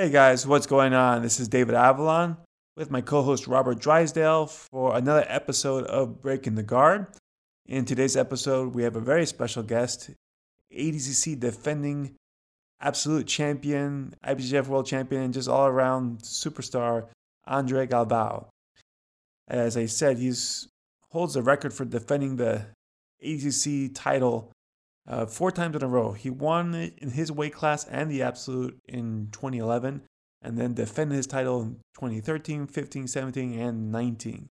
Hey guys, what's going on? This is David Avalon with my co host Robert Drysdale for another episode of Breaking the Guard. In today's episode, we have a very special guest, ADCC defending absolute champion, IBJJF world champion, and just all around superstar, Andre Galvao. As I said, he's holds the record for defending the ADCC title uh, four times in a row. He won in his weight class and the absolute in 2011, and then defended his title in 2013, 15, 17, and 19.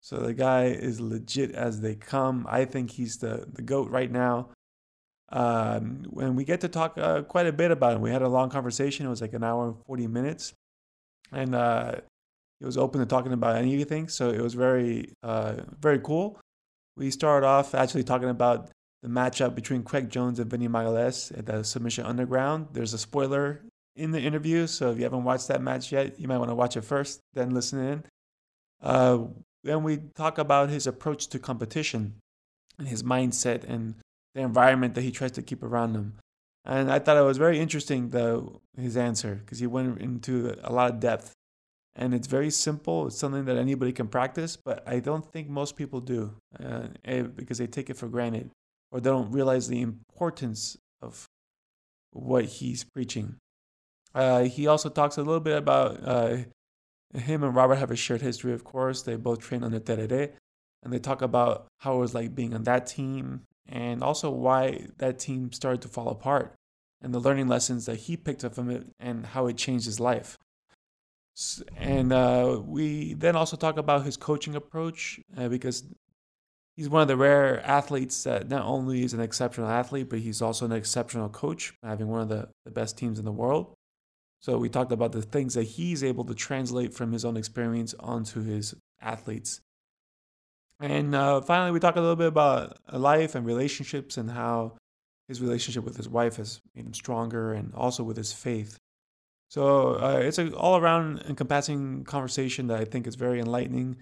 So the guy is legit as they come. I think he's the, the GOAT right now. Um, and we get to talk uh, quite a bit about him. We had a long conversation. It was like an hour and 40 minutes. And uh, he was open to talking about anything. So it was very, uh, very cool. We started off actually talking about the matchup between Craig Jones and Vinny Magalhaes at the Submission Underground. There's a spoiler in the interview, so if you haven't watched that match yet, you might want to watch it first, then listen in. Uh, then we talk about his approach to competition and his mindset and the environment that he tries to keep around him. And I thought it was very interesting, though, his answer, because he went into a lot of depth. And it's very simple. It's something that anybody can practice, but I don't think most people do uh, eh, because they take it for granted or they don't realize the importance of what he's preaching. Uh, he also talks a little bit about uh, him and Robert have a shared history, of course. They both trained under Terere, and they talk about how it was like being on that team and also why that team started to fall apart and the learning lessons that he picked up from it and how it changed his life. And uh, we then also talk about his coaching approach uh, because he's one of the rare athletes that not only is an exceptional athlete, but he's also an exceptional coach, having one of the, the best teams in the world. So we talked about the things that he's able to translate from his own experience onto his athletes. And uh, finally, we talk a little bit about life and relationships and how his relationship with his wife has made him stronger and also with his faith. So uh, it's an all around encompassing conversation that I think is very enlightening.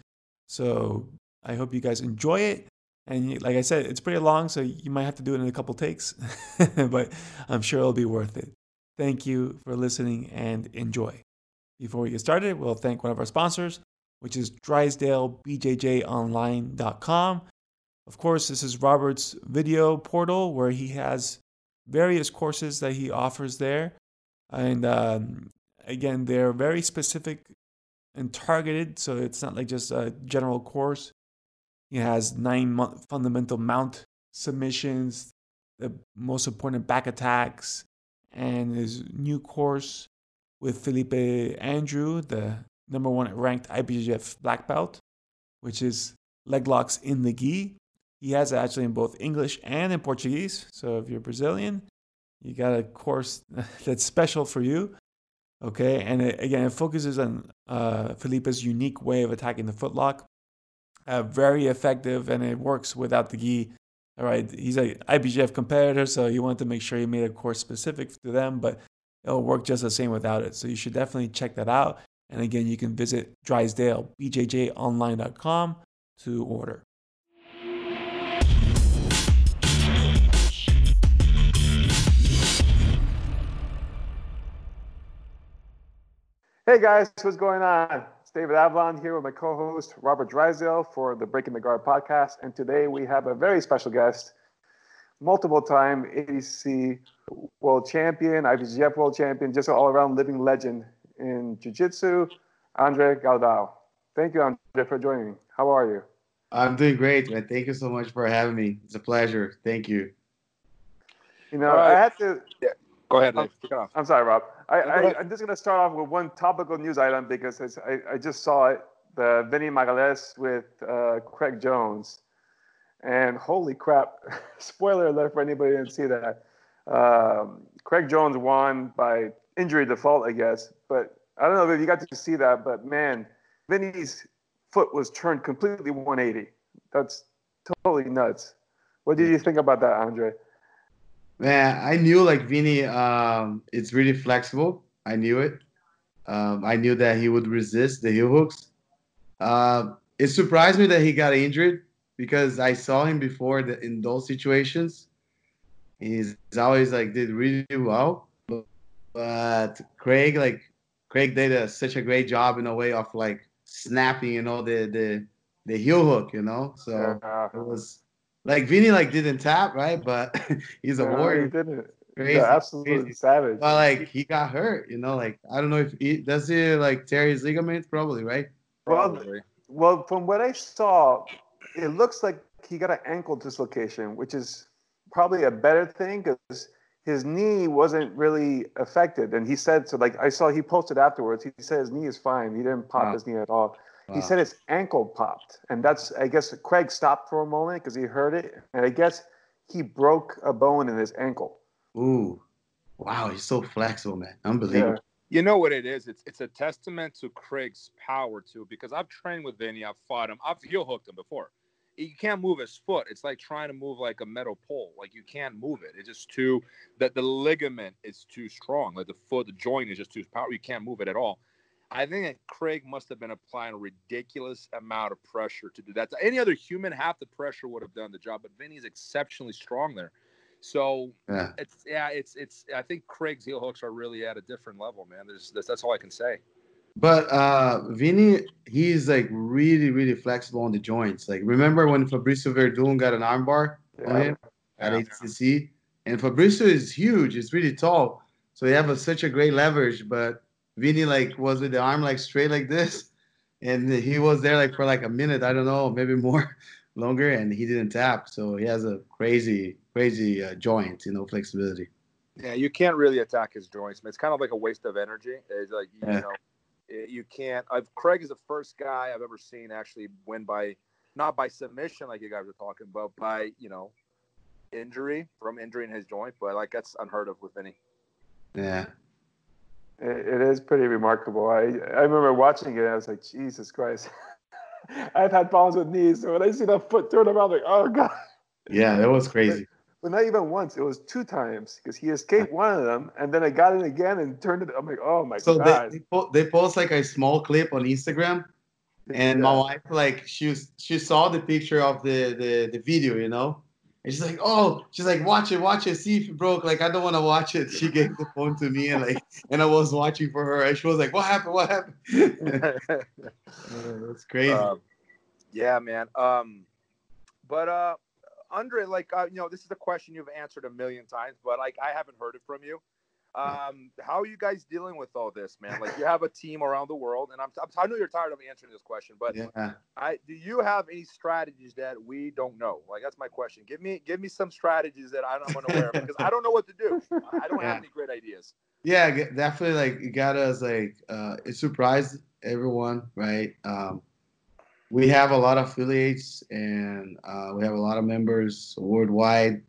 So I hope you guys enjoy it. And like I said, it's pretty long, so you might have to do it in a couple takes, but I'm sure it'll be worth it. Thank you for listening and enjoy. Before we get started, we'll thank one of our sponsors, which is DrysdaleBJJOnline.com. Of course, this is Robert's video portal where he has various courses that he offers there. And um, again, they're very specific and targeted, so it's not like just a general course. He has nine fundamental mount submissions, the most important back attacks, and his new course with Felipe Andrew, the number one ranked IBJJF black belt, which is leg locks in the gi. He has it actually in both English and in Portuguese. So if you're Brazilian, you got a course that's special for you. Okay, and it, again, it focuses on uh, Felipe's unique way of attacking the footlock uh, very effective, and it works without the gi. All right, he's a IBJJF competitor, so he wanted to make sure he made a course specific to them, but it'll work just the same without it. So you should definitely check that out. And again, you can visit drysdalebjjonline.com to order. Hey guys, what's going on? David Avalon here with my co-host Robert Drysdale for the Breaking the Guard podcast, and today we have a very special guest, multiple-time ADC world champion, IBJJF world champion, just an all-around living legend in jiu-jitsu, Andre Galvao. Thank you, Andre, for joining me. How are you? I'm doing great, man. Thank you so much for having me. It's a pleasure. Thank you. You know, right. I had to. Yeah. Go ahead, Nick. I'm, I'm sorry, Rob. I, I, am just going to start off with one topical news item because I, I just saw it the Vinny Magalhaes with uh, Craig Jones. And holy crap, spoiler alert for anybody who didn't see that. Um, Craig Jones won by injury default, I guess. But I don't know if you got to see that, but man, Vinny's foot was turned completely 180. That's totally nuts. What did you think about that, Andre? Man, I knew like Vinny, um, it's really flexible. I knew it. Um, I knew that he would resist the heel hooks. Uh, it surprised me that he got injured because I saw him before the, in those situations. He's, always like did really well, but, but Craig like Craig did a, such a great job in a way of like snapping, you know, the the the heel hook, you know. So Yeah. it was like Vinny like didn't tap right, but he's a No, warrior. He didn't. Crazy, yeah, absolutely crazy. savage. But like he got hurt, you know. Like I don't know if he does he like tear his ligaments, probably right. Well, Probably. Well, from what I saw, it looks like he got an ankle dislocation, which is probably a better thing because his knee wasn't really affected. And he said so. Like I saw, he posted afterwards. He said his knee is fine. He didn't pop Wow. his knee at all. Wow. He said his ankle popped, and that's I guess Craig stopped for a moment because he heard it, and I guess he broke a bone in his ankle. Ooh, wow, he's so flexible, man. Unbelievable. You know what it is? It's it's a testament to Craig's power too, because I've trained with Vinny, I've fought him, I've heel hooked him before. You can't move his foot. It's like trying to move like a metal pole. Like you can't move it. It's just too that the ligament is too strong. Like the foot, the joint is just too powerful. You can't move it at all. I think that Craig must have been applying a ridiculous amount of pressure to do that. Any other human, half the pressure would have done the job, but Vinny's exceptionally strong there. So Yeah. it's yeah, it's it's. I think Craig's heel hooks are really at a different level, man. There's that's, that's all I can say. But uh Vinny, he's like really, really flexible on the joints. Like remember when Fabricio Werdum got an armbar on him at Yeah. ADCC? And Fabricio is huge, it's really tall. So he have a, such a great leverage, but Vinny like was with the arm like straight like this. And he was there like for like a minute, I don't know, maybe more longer, and he didn't tap. So he has a crazy, crazy uh, joint, you know, flexibility. Yeah, you can't really attack his joints. It's kind of like a waste of energy. It's like you Yeah. know, you can't. I've, Craig is the first guy I've ever seen actually win by not by submission like you guys were talking about, by you know, injury from injury in his joint. But like that's unheard of with Vinny. Yeah. It, is pretty remarkable. I, I remember watching it. I was like, Jesus Christ. I've had problems with knees. So when I see that foot turn around, like, oh God. Yeah, that was crazy. But not even once. It was two times because he escaped one of them and then I got it again and turned it. I'm like, oh my So they, God. they, po- they post like a small clip on Instagram, and my wife like she was she saw the picture of the the, the video, you know, and she's like, oh, she's like, watch it, watch it, see if it broke. Like I don't want to watch it. She gave the phone to me, and like, and I was watching for her, and she was like, what happened? What happened? Uh, That's crazy. Um, yeah, man. Um, but uh, Andre, like uh, you know, this is a question you've answered a million times, but like I haven't heard it from you. Um, how are you guys dealing with all this, man? Like you have a team around the world, and I'm, I'm I know you're tired of answering this question, but yeah. I do you have any strategies that we don't know? Like that's my question. Give me give me some strategies that I'm unaware of because I don't know what to do. I don't Yeah. have any great ideas. Yeah, definitely. Like it got us like uh, it surprised everyone, right? Um, we have a lot of affiliates and uh, we have a lot of members worldwide,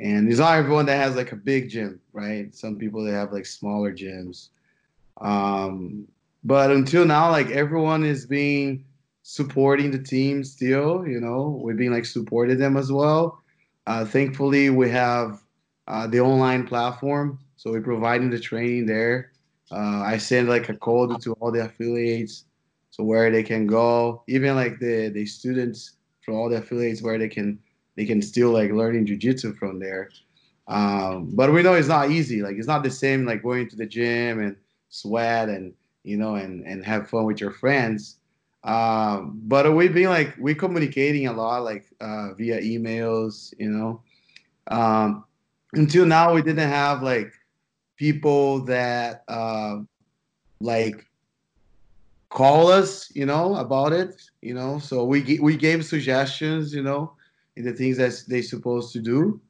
and it's not everyone that has like a big gym, right? Some people they have like smaller gyms. Um, but until now, like everyone is being supporting the team still. You know, we're being like supported them as well. Uh, thankfully, we have uh, the online platform. So we're providing the training there. Uh, I send like a code to all the affiliates, so where they can go, even like the the students from all the affiliates where they can they can still like learning jujitsu from there. Um, but we know it's not easy. Like it's not the same like going to the gym and sweat and you know and and have fun with your friends. Um, but we've been like we're communicating a lot like uh, via emails, you know. Um, until now we didn't have like people that uh, like call us you know about it you know so we we gave suggestions you know in the things that they're supposed to do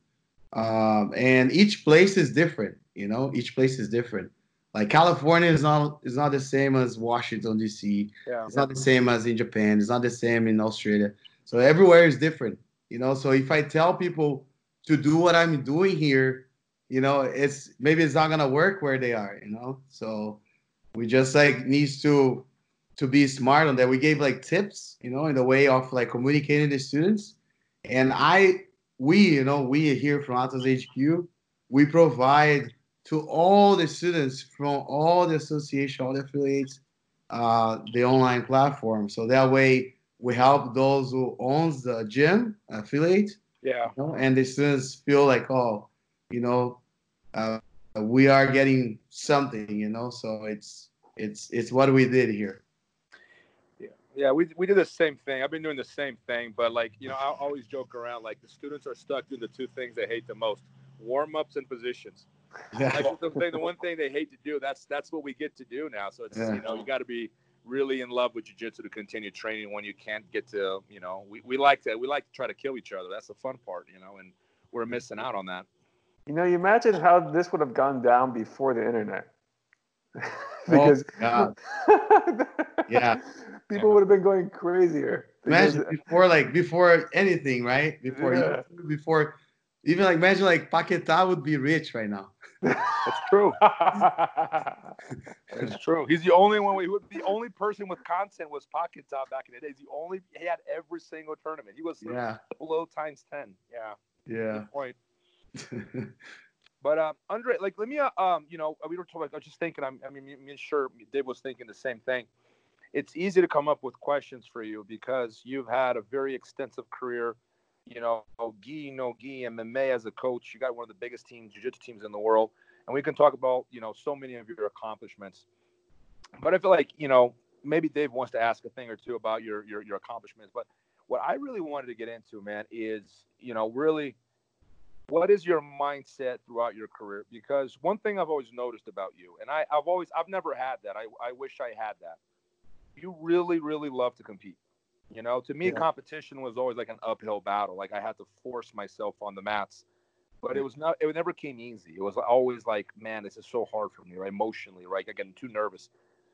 um, and each place is different you know each place is different like california is not is not the same as washington dc Yeah. it's not the same as in Japan. It's not the same in Australia. So everywhere is different, you know. So if I tell people to do what I'm doing here, you know, it's maybe it's not gonna work where they are, you know. So we just like needs to to be smart on that. We gave like tips, you know, in the way of like communicating to students. And I, we, you know, we here from Atos HQ, we provide to all the students from all the association, all the affiliates, uh, the online platform. So that way we help those who owns the gym affiliate, Yeah. you know, and the students feel like, oh, you know, uh, we are getting something, you know. So it's it's it's what we did here. Yeah, yeah, we we did the same thing. I've been doing the same thing, but like you know, I always joke around like the students are stuck doing the two things they hate the most: warm ups and positions. Yeah. Like the, thing, the one thing they hate to do, that's that's what we get to do now. So it's Yeah. you know you got to be really in love with jiu-jitsu to continue training when you can't get to you know we, we like to we like to try to kill each other that's the fun part you know and we're missing out on that You know, you imagine how this would have gone down before the internet. Oh, because God. Yeah. People would have been going crazier. Because- Imagine before like before anything, right? Before Yeah. YouTube, before even like imagine like Paquetá would be rich right now. That's true That's true he's the only one who the only person with content was Paquetá back in the days the only he had every single tournament he was Yeah. below times 10 yeah Yeah. good point But um, Andre, like, let me, uh, um, you know, we were talking. I was just thinking. I'm, I mean, me, me and sure Dave was thinking the same thing. It's easy to come up with questions for you because you've had a very extensive career. You know, gi no gi and MMA as a coach. You got one of the biggest teams, jiu-jitsu teams in the world, and we can talk about you know so many of your accomplishments. But I feel like you know maybe Dave wants to ask a thing or two about your your, your accomplishments. But what I really wanted to get into, man, is you know really what is your mindset throughout your career? Because one thing I've always noticed about you, and I, I've always, I've never had that. I, I wish I had that. You really, really love to compete. You know, to me, Yeah. competition was always like an uphill battle. Like I had to force myself on the mats, but it was not. It never came easy. It was always like, man, this is so hard for me, right? Emotionally, right? I getting too nervous.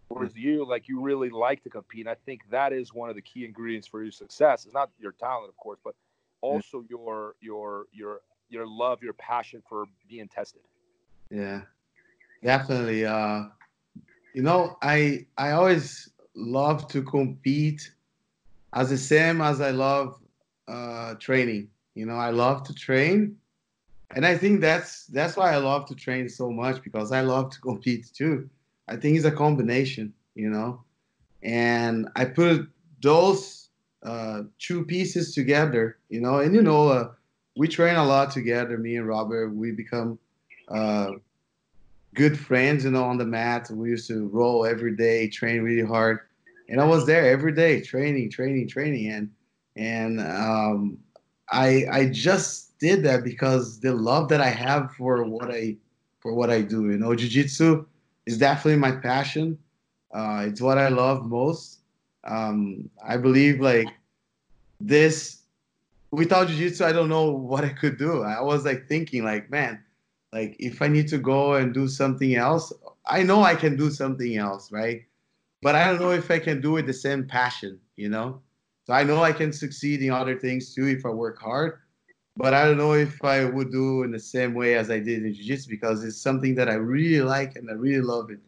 Whereas you, like, you really like to compete. And I think that is one of the key ingredients for your success. It's not your talent, of course, but also your your your your love, your passion for being tested. Yeah, definitely. Uh, you know, I I always love to compete as the same as I love uh, training. You know, I love to train, and I think that's that's why I love to train so much because I love to compete too. I think it's a combination. You know, and I put those uh, two pieces together. You know, and you know. Uh, we train a lot together, me and Robert. We become uh, good friends, you know, on the mat. We used to roll every day, train really hard, and I was there every day, training, training, training, and and um, I I just did that because the love that I have for what I for what I do. You know, jiu-jitsu is definitely my passion. Uh, it's what I love most. Um, I believe like this without jiu-jitsu i don't know what i could do i was like thinking like man like if i need to go and do something else i know i can do something else right but i don't know if i can do it the same passion you know so i know i can succeed in other things too if i work hard but i don't know if i would do in the same way as i did in jiu-jitsu because it's something that i really like and i really love it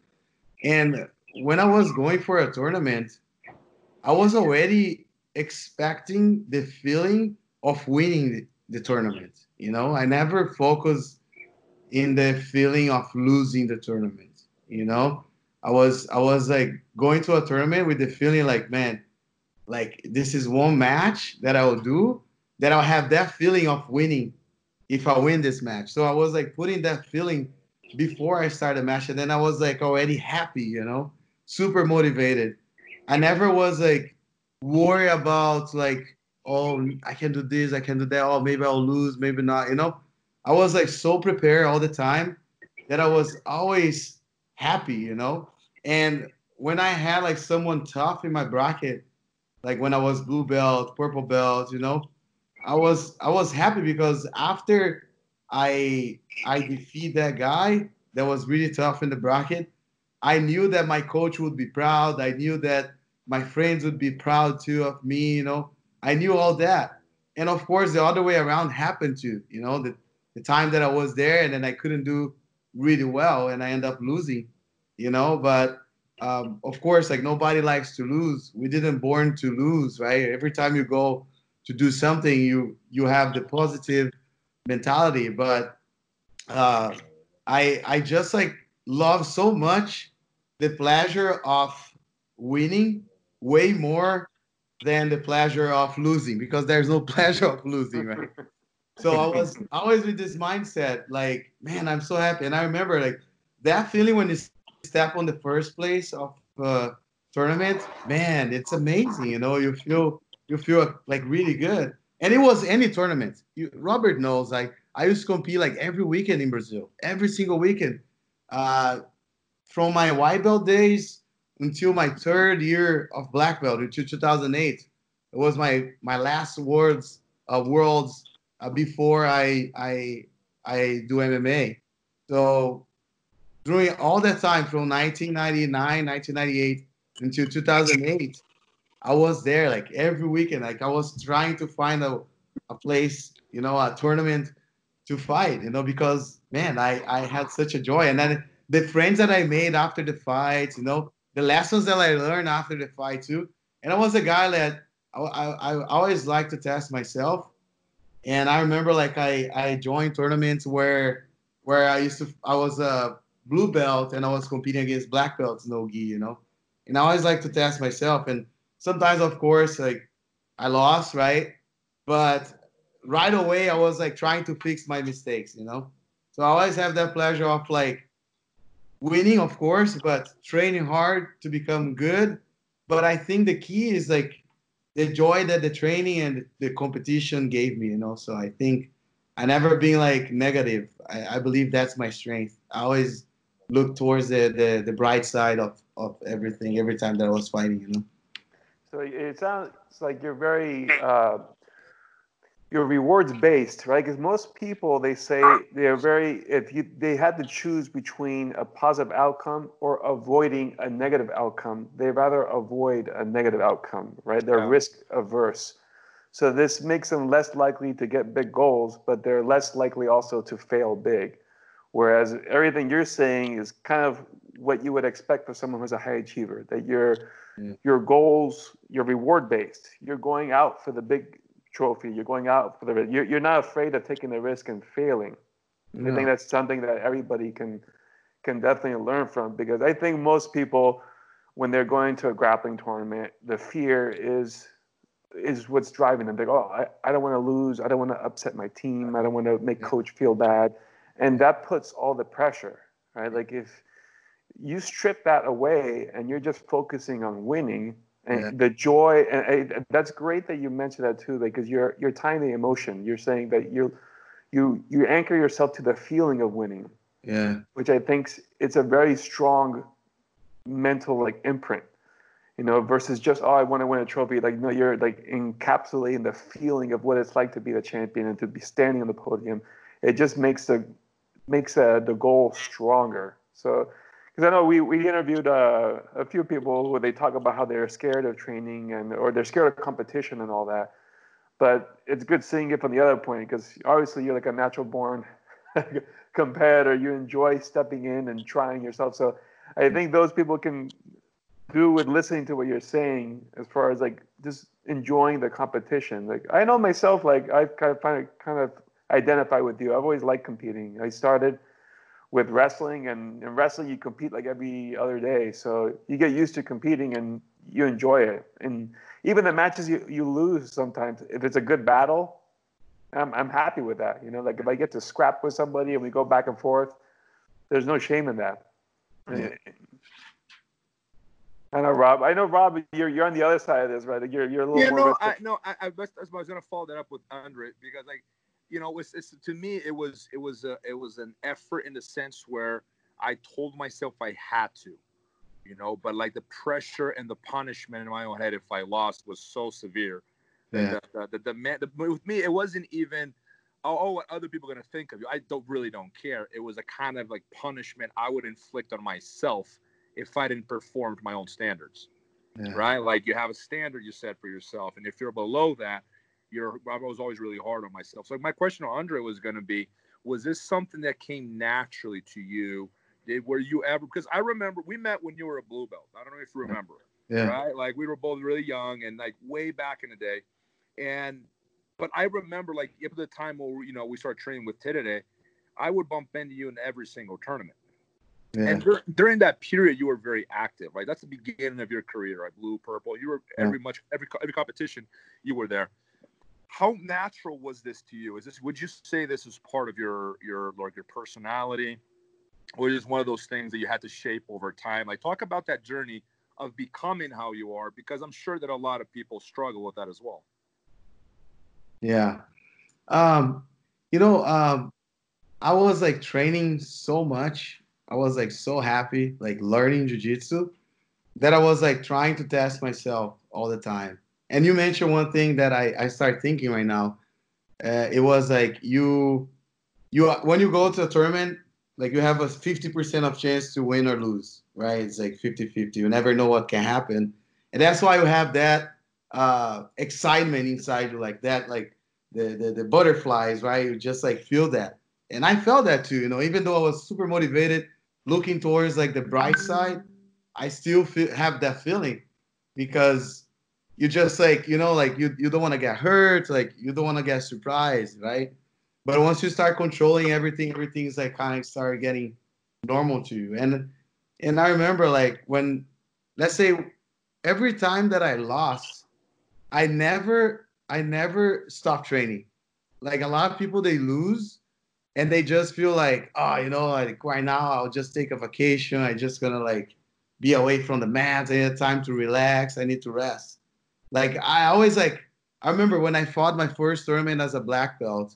and when i was going for a tournament i was already expecting the feeling of winning the, tournament. You know, I never focus in the feeling of losing the tournament. You know, I was I was like going to a tournament with the feeling like, man, like this is one match that I will do that I'll have that feeling of winning if I win this match. So I was like putting that feeling before I started match, and then I was like already happy, you know, super motivated. I never was like worried about like oh, I can do this, I can do that. Oh, maybe I'll lose, maybe not. You know, I was like so prepared all the time that I was always happy, you know. And when I had like someone tough in my bracket, like when I was blue belt, purple belt, you know, I was I was happy because after I I defeat that guy that was really tough in the bracket, I knew that my coach would be proud. I knew that my friends would be proud too of me, you know. I knew all that. And of course, the other way around happened too. You know, the, the time that I was there and then I couldn't do really well and I end up losing, you know. But um, of course, like nobody likes to lose. We didn't born to lose, right? Every time you go to do something, you you have the positive mentality. But uh, I I just like love so much the pleasure of winning way more than the pleasure of losing because there's no pleasure of losing, right? so I was always with this mindset, like, man, I'm so happy. And I remember like that feeling when you step on the first place of uh, tournament, man, it's amazing. You know, you feel you feel like really good. And it was any tournament. You, Robert knows. Like I used to compete like every weekend in Brazil, every single weekend. Uh, from my white belt days until my third year of black belt, until 2008. It was my my last words of uh, worlds uh, before I I I do MMA. So during all that time from 1999, 1998 until 2008, I was there like every weekend. Like I was trying to find a, a place, you know, a tournament to fight, you know, because man, I, I had such a joy. And then the friends that I made after the fights, you know, the lessons that I learned after the fight too. And I was a guy that I, I, I always like to test myself. And I remember like I, I joined tournaments where where I used to I was a blue belt and I was competing against black belts no gi, you know. And I always like to test myself. And sometimes of course like I lost, right? But right away I was like trying to fix my mistakes, you know. So I always have that pleasure of like winning, of course, but training hard to become good. But I think the key is like the joy that the training and the competition gave me, you know. So I think I never been like negative. I, I believe that's my strength. I always look towards the, the, the bright side of, of everything every time that I was fighting, you know. So it sounds like you're very uh, you're rewards based, right? Because most people they say they're very if you they had to choose between a positive outcome or avoiding a negative outcome, they rather avoid a negative outcome, right? They're yeah. risk averse. So this makes them less likely to get big goals, but they're less likely also to fail big. Whereas everything you're saying is kind of what you would expect for someone who's a high achiever, that your yeah. your goals, your reward based. You're going out for the big trophy. You're going out for the you're you're not afraid of taking the risk and failing. No. I think that's something that everybody can can definitely learn from because I think most people when they're going to a grappling tournament, the fear is is what's driving them. They go, oh, I, I don't want to lose. I don't want to upset my team. I don't want to make coach feel bad. And that puts all the pressure, right? Like if you strip that away and you're just focusing on winning yeah. the joy and, and, that's great that you mentioned that too because you're you're tying the emotion. You're saying that you you you anchor yourself to the feeling of winning. Yeah. Which i think it's a very strong mental like imprint you know versus just oh i want to win a trophy. Like no you're like encapsulating the feeling of what it's like to be the champion and to be standing on the podium. It just makes the makes uh, the goal stronger. So because I know we, we interviewed uh, a few people where they talk about how they're scared of training and or they're scared of competition and all that. But it's good seeing it from the other point because obviously you're like a natural born competitor. You enjoy stepping in and trying yourself. So I think those people can do with listening to what you're saying as far as like just enjoying the competition. Like I know myself, like I kind of find kind of identify with you. I've always liked competing. I started with wrestling and in wrestling you compete like every other day so you get used to competing and you enjoy it and even the matches you, you lose sometimes if it's a good battle I'm, I'm happy with that you know like if i get to scrap with somebody and we go back and forth there's no shame in that yeah. I know Rob. I know Rob. You're you're on the other side of this, right? You're you're a little yeah, more. no, I, no. I, I was, I was gonna follow that up with Andre because like you know, it's, it's to me it was it was a, it was an effort in the sense where I told myself I had to, you know, but like the pressure and the punishment in my own head if I lost was so severe. Yeah. The, the, the, the, man, the, with me, it wasn't even, oh, oh, what other people are going to think of you. I don't really don't care. It was a kind of like punishment I would inflict on myself if I didn't perform to my own standards. Yeah. Right? Like you have a standard you set for yourself. And if you're below that, you're I was always really hard on myself. So my question to Andre was going to be, was this something that came naturally to you? Did were you ever? Because I remember we met when you were a blue belt. I don't know if you remember. Yeah. Right. Like we were both really young and like way back in the day, and but I remember like at the time where you know we started training with today, I would bump into you in every single tournament. Yeah. And dur- during that period, you were very active, right? That's the beginning of your career, right? Blue, purple. You were every yeah. much every every competition, you were there how natural was this to you? Is this would you say this is part of your your like your personality? or just one of those things that you had to shape over time? Like, talk about that journey of becoming how you are, because I'm sure that a lot of people struggle with that as well. Yeah. Um, you know, um, I was like training so much. I was like so happy, like learning jujitsu, that I was like trying to test myself all the time. And you mentioned one thing that I, I start thinking right now. Uh, it was like you, you when you go to a tournament, like you have a 50% of chance to win or lose, right? It's like 50-50. You never know what can happen. And that's why you have that uh, excitement inside you, like that, like the, the, the butterflies, right? You just like feel that. And I felt that too, you know, even though I was super motivated, looking towards like the bright side, I still feel, have that feeling because you just like, you know, like you, you don't want to get hurt, like you don't want to get surprised, right? But once you start controlling everything, everything's like kind of start getting normal to you. And and I remember like when let's say every time that I lost, I never I never stopped training. Like a lot of people they lose and they just feel like, oh, you know, like right now I'll just take a vacation. I just gonna like be away from the mats I need time to relax. I need to rest. Like I always like I remember when I fought my first tournament as a black belt.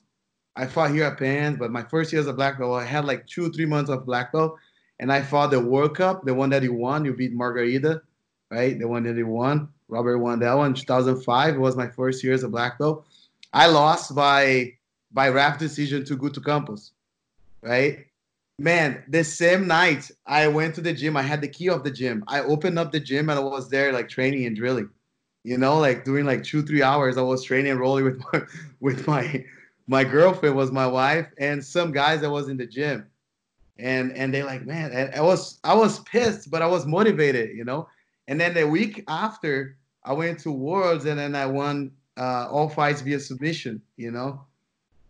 I fought here at Penn, but my first year as a black belt, I had like two, three months of black belt, and I fought the World Cup, the one that he won. You beat Margarita, right? The one that he won. Robert won that one. 2005 it was my first year as a black belt. I lost by by ref decision to Guto Campos, right? Man, the same night I went to the gym. I had the key of the gym. I opened up the gym and I was there like training and drilling. You know, like doing like two, three hours. I was training and rolling with my with my my girlfriend was my wife and some guys that was in the gym. And and they like man and i was i was pissed but i was motivated you know? And then the week after i went to worlds and then i won uh, all fights via submission you know?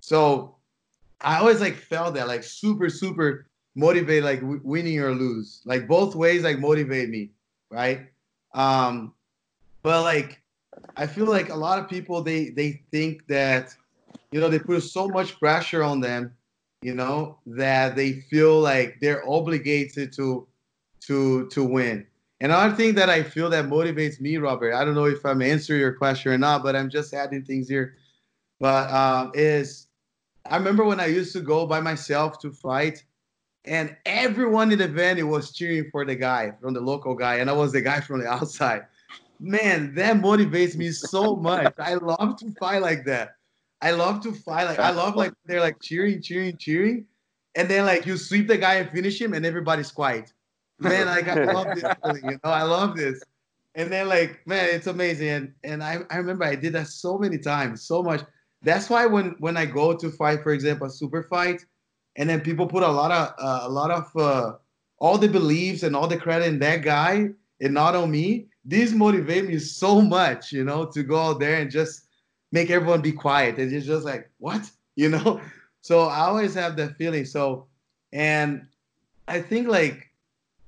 So i always like felt that like super super motivated like w- winning or lose. Like both ways like motivate me right? Um but like i feel like a lot of people they they think that you know, they put so much pressure on them, you know, that they feel like they're obligated to to to win. And another thing that I feel that motivates me, Robert, I don't know if I'm answering your question or not, but I'm just adding things here. But um, is I remember when I used to go by myself to fight, and everyone in the venue was cheering for the guy from the local guy, and I was the guy from the outside. Man, that motivates me so much. I love to fight like that. I love to fight. Like I love like they're like cheering, cheering, cheering, and then like you sweep the guy and finish him, and everybody's quiet. Man, like I love this. Feeling, you know, I love this. And then like man, it's amazing. And and I, I remember I did that so many times, so much. That's why when when I go to fight, for example, a super fight, and then people put a lot of uh, a lot of uh, all the beliefs and all the credit in that guy and not on me. These motivate me so much, you know, to go out there and just make everyone be quiet. And it's just like, what? You know? So I always have that feeling. So, and I think like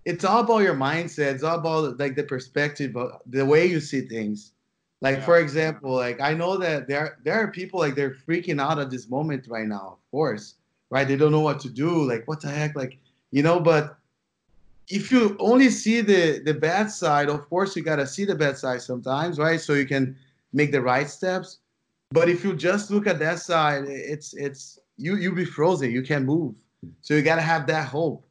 it's all about your mindset. It's all about like the perspective, of the way you see things. Like yeah. for example, like I know that there there are people like they're freaking out at this moment right now. Of course, right? They don't know what to do. Like what the heck? Like you know, but if you only see the the bad side, of course you gotta see the bad side sometimes, right? So you can make the right steps. But if you just look at that side, it's it's you you be frozen. You can't move. So you gotta have that hope.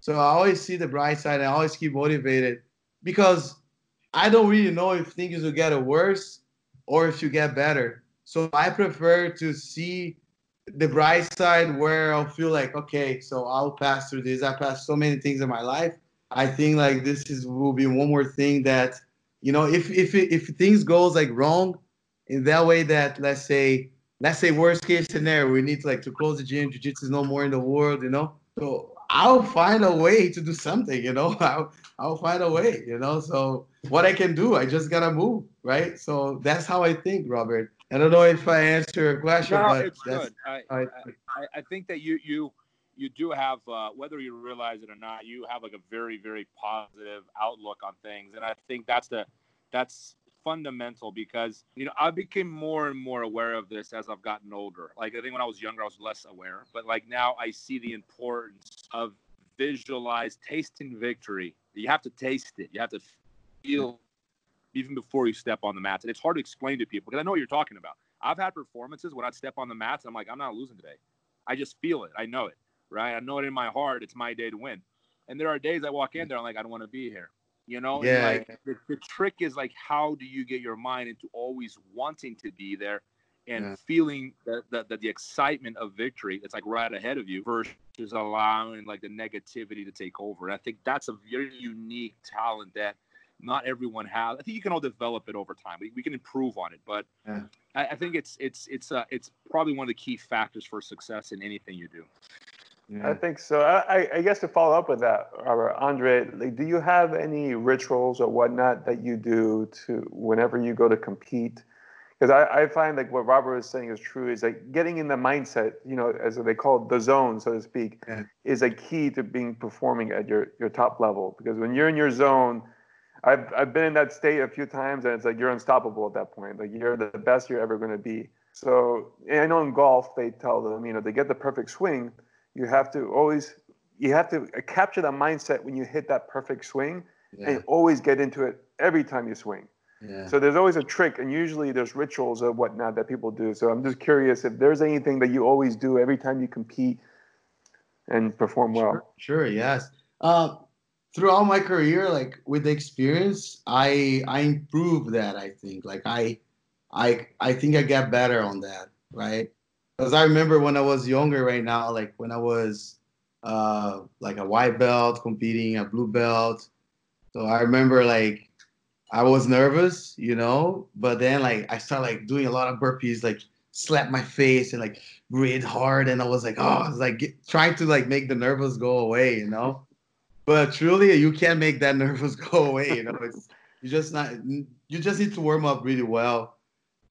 So I always see the bright side. I always keep motivated because I don't really know if things will get worse or if you get better. So I prefer to see the bright side where I'll feel like, okay, so I'll pass through this. I passed so many things in my life. I think like this is will be one more thing that, you know, if if if things goes like wrong, in that way that let's say let's say worst case scenario we need to like to close the gym jiu-jitsu is no more in the world you know? So i'll find a way to do something you know? I'll, I'll find a way you know? So what i can do i just gotta move right? So that's how i think robert. I don't know if i answer your question no, but it's good. I, I, I, I think that you you you do have uh, whether you realize it or not you have like a very very positive outlook on things and i think that's the that's fundamental because you know I became more and more aware of this as I've gotten older. Like I think when I was younger, I was less aware, but like now I see the importance of visualize tasting victory. You have to taste it. You have to feel even before you step on the mats. And it's hard to explain to people because I know what you're talking about. I've had performances when I step on the mats. And I'm like, I'm not losing today. I just feel it. I know it, right? I know it in my heart. It's my day to win. And there are days I walk in there, I'm like, I don't want to be here. You know, Yeah. and like the, the trick is like, how do you get your mind into always wanting to be there and Yeah. feeling that, that, that the excitement of victory that's like right ahead of you versus allowing like the negativity to take over. And I think that's a very unique talent that not everyone has. I think you can all develop it over time. We, we can improve on it, but Yeah. I, I think it's it's it's uh, it's probably one of the key factors for success in anything you do. I think so. I, I- guess to follow up with that, Robert, Andre, like, do you have any rituals or whatnot that you do to whenever you go to compete? Because I, I find like what Robert is saying is true. Is like getting in the mindset, you know, as they call it, the zone, so to speak, Yeah. is a key to being performing at your your top level. Because when you're in your zone, I've I've been in that state a few times, and it's like you're unstoppable at that point. Like you're the best you're ever going to be. So I know in golf they tell them, you know, to get the perfect swing, you have to always you have to capture the mindset when you hit that perfect swing Yeah. and always get into it every time you swing. Yeah. So there's always a trick, and usually there's rituals or whatnot that people do. So I'm just curious if there's anything that you always do every time you compete and perform well. Sure, sure, yes. Uh, throughout my career, like with the experience, I I improved that. I think, like I, I I think I get better on that, right? Because I remember when I was younger, right now, like when I was uh like a white belt competing, a blue belt. So I remember like I was nervous, you know, but then like I started like doing a lot of burpees, like slap my face and like breathe hard, and I was like, oh, I was like get, trying to like make the nervous go away, you know. But truly, you can't make that nervous go away, you know. It's you just not you just need to warm up really well.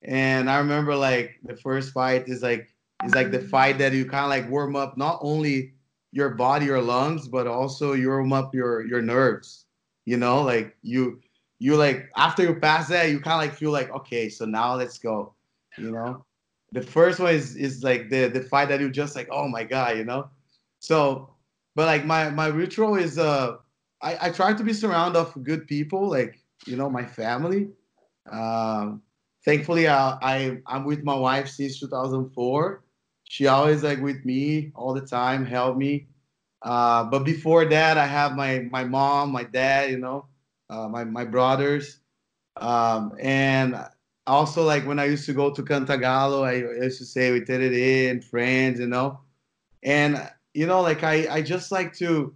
And I remember like the first fight is like is like the fight that you kind of like warm up not only your body or lungs, but also you warm up your your nerves. You know, like you you like after you pass that, you kind of like feel like okay, so now let's go. You know, the first one is is like the the fight that you just like oh my god, you know. So, but like my my ritual is uh I I try to be surrounded of good people like you know my family. Um, thankfully, I, I I'm with my wife since 2004. She always like with me all the time, help me. Uh, but before that, I have my my mom, my dad, you know, uh, my my brothers, um, and also like when I used to go to Cantagallo, I used to say we did it in friends, you know, and you know like I I just like to.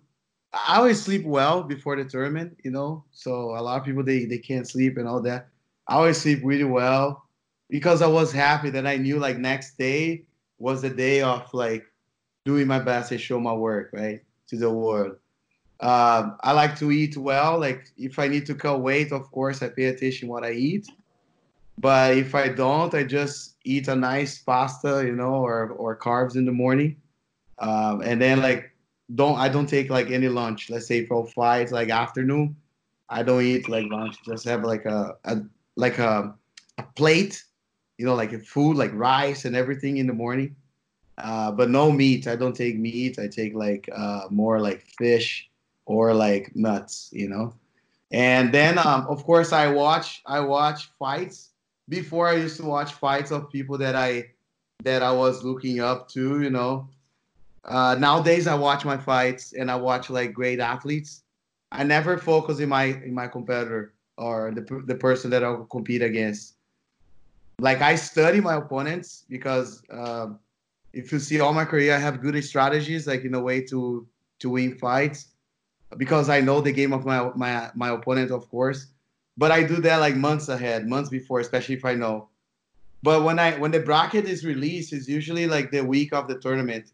I always sleep well before the tournament, you know. So a lot of people they they can't sleep and all that. I always sleep really well because I was happy that I knew like next day was the day of like doing my best and show my work right to the world. Um, I like to eat well. Like if I need to cut weight, of course I pay attention what I eat. But if I don't, I just eat a nice pasta, you know, or or carbs in the morning, um, and then like don't I don't take like any lunch. Let's say for flights like afternoon, I don't eat like lunch. Just have like a, a like a, a plate, you know, like food like rice and everything in the morning. Uh, but no meat. I don't take meat. I take like uh, more like fish or like nuts, you know. And then um, of course I watch I watch fights. Before I used to watch fights of people that I that I was looking up to, you know. Uh, nowadays I watch my fights and I watch like great athletes. I never focus in my in my competitor or the the person that I'll compete against. Like I study my opponents because um, if you see all my career, I have good strategies like in a way to to win fights because I know the game of my my my opponent, of course. But I do that like months ahead, months before, especially if I know. But when I when the bracket is released, it's usually like the week of the tournament.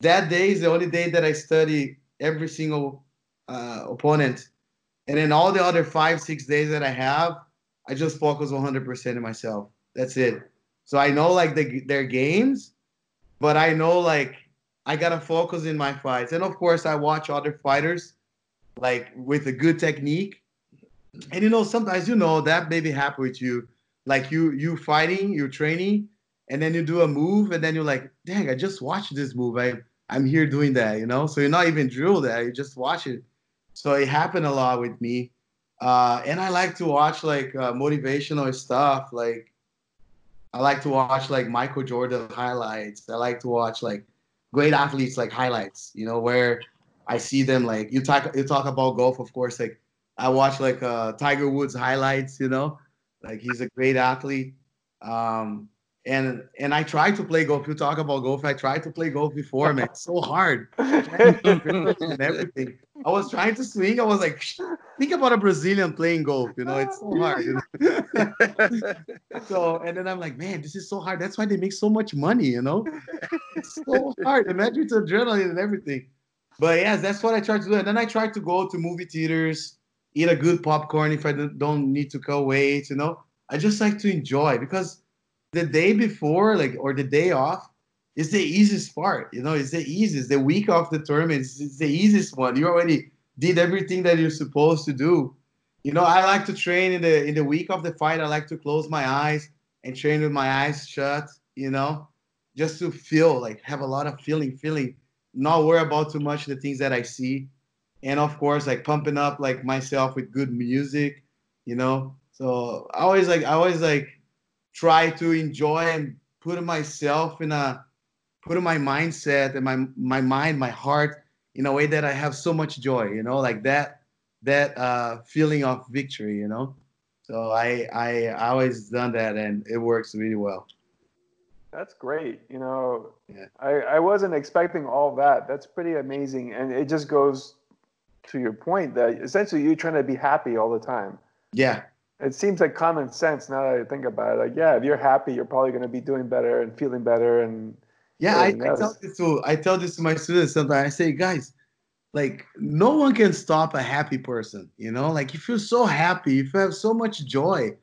That day is the only day that I study every single uh, opponent, and then all the other five six days that I have, I just focus 100% in myself. That's it. So I know like the, their games, but I know like I gotta focus in my fights, and of course I watch other fighters like with a good technique. And you know, sometimes you know that maybe happen with you. Like you you fighting, you're training, and then you do a move, and then you're like, dang, I just watched this move. I I'm here doing that, you know. So you're not even drill that, you just watch it. So it happened a lot with me, uh, and I like to watch like uh, motivational stuff. Like I like to watch like Michael Jordan highlights. I like to watch like great athletes like highlights. You know where I see them like you talk you talk about golf, of course. Like I watch like uh, Tiger Woods highlights. You know, like he's a great athlete. Um, and and I try to play golf. You talk about golf. I tried to play golf before, man. It's so hard and everything. I was trying to swing. I was like, think about a Brazilian playing golf. You know, it's so hard. You know? so and then I'm like, man, this is so hard. That's why they make so much money. You know, it's so hard. Imagine it's adrenaline and everything. But yes, that's what I tried to do. And then I tried to go to movie theaters, eat a good popcorn if I don't need to go wait. You know, I just like to enjoy because the day before, like or the day off, is the easiest part. You know, it's the easiest. The week of the tournament is the easiest one. You already did everything that you're supposed to do. You know, I like to train in the in the week of the fight. I like to close my eyes and train with my eyes shut. You know, just to feel like have a lot of feeling, feeling, not worry about too much the things that I see, and of course like pumping up like myself with good music. You know, so I always like I always like try to enjoy and put myself in a put in my mindset and my my mind my heart in a way that i have so much joy you know like that that uh feeling of victory you know so i i, I always done that and it works really well that's great you know yeah. i i wasn't expecting all that that's pretty amazing and it just goes to your point that essentially you're trying to be happy all the time yeah it seems like common sense now that I think about it. Like, yeah, if you're happy, you're probably going to be doing better and feeling better. And yeah, I, I, tell this to I tell this to my students sometimes. I say, guys, like no one can stop a happy person. You know, like if you're so happy, if you have so much joy,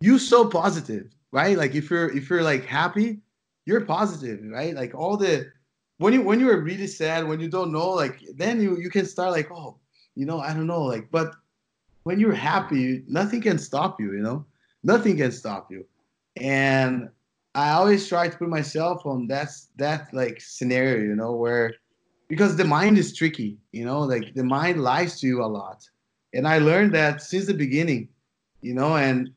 you're so positive, right? Like if you're if you're like happy, you're positive, right? Like all the when you when you're really sad, when you don't know, like then you you can start like, oh, you know, I don't know, like, but when you're happy, nothing can stop you, you know? Nothing can stop you. And I always try to put myself on that that like scenario, you know, where because the mind is tricky, you know, like the mind lies to you a lot. And I learned that since the beginning, you know, and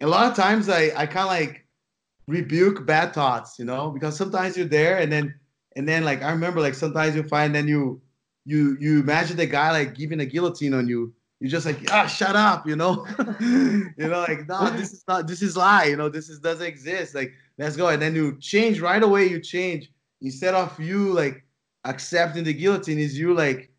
a lot of times I, I kind of like rebuke bad thoughts, you know, because sometimes you're there and then and then like I remember like sometimes you find then you you you imagine the guy like giving a guillotine on you you're just like ah shut up you know you know like no this is not this is lie you know this is doesn't exist like let's go. And then you change right away you change. Instead of you like accepting the guillotine is you like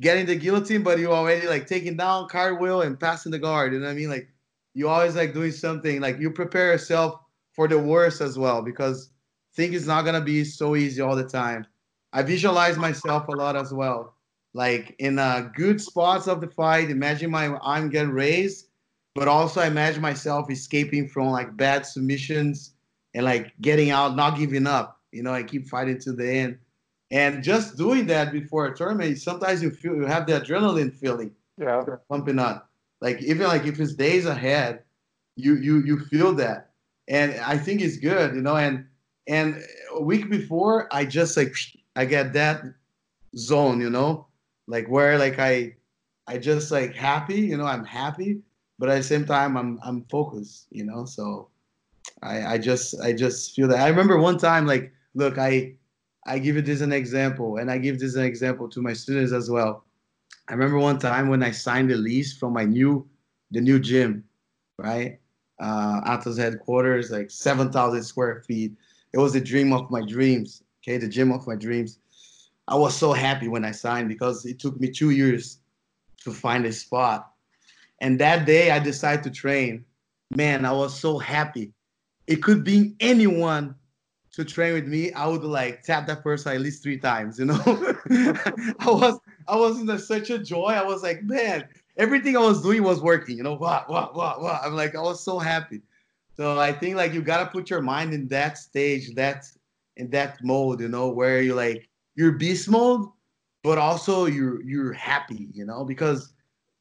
getting the guillotine but you already like taking down cartwheel and passing the guard. You know what i mean? Like you always like doing something. Like you prepare yourself for the worst as well because think it's not gonna be so easy all the time. I visualize myself a lot as well. Like in uh, good spots of the fight. Imagine my arm getting raised, but also I imagine myself escaping from like bad submissions and like getting out, not giving up. You know, I keep fighting to the end. And just doing that before a tournament, sometimes you feel you have the adrenaline feeling, yeah, pumping up. Like even like if it's days ahead, you you you feel that, and I think it's good, you know. And and a week before, I just like I get that zone, you know, like where like I I just like happy, you know, I'm happy, but at the same time I'm I'm focused, you know. So I I just I just feel that I remember one time like look I I give you this an example and I give this an example to my students as well. I remember one time when I signed the lease from my new the new gym, right? Uh Atos headquarters, like 7,000 square feet. It was the dream of my dreams. Okay, the gym of my dreams. I was so happy when I signed because it took me two years to find a spot. And that day I decided to train. Man, I was so happy. It could be anyone to train with me. I would like tap that person at least three times, you know. I was I was in such a joy. I was like, man, everything I was doing was working, you know. Wow, wow, wow, wow. I'm like, I was so happy. So I think like you gotta put your mind in that stage, that in that mode, you know, where you're like you're beast mode, but also you're you're happy, you know, because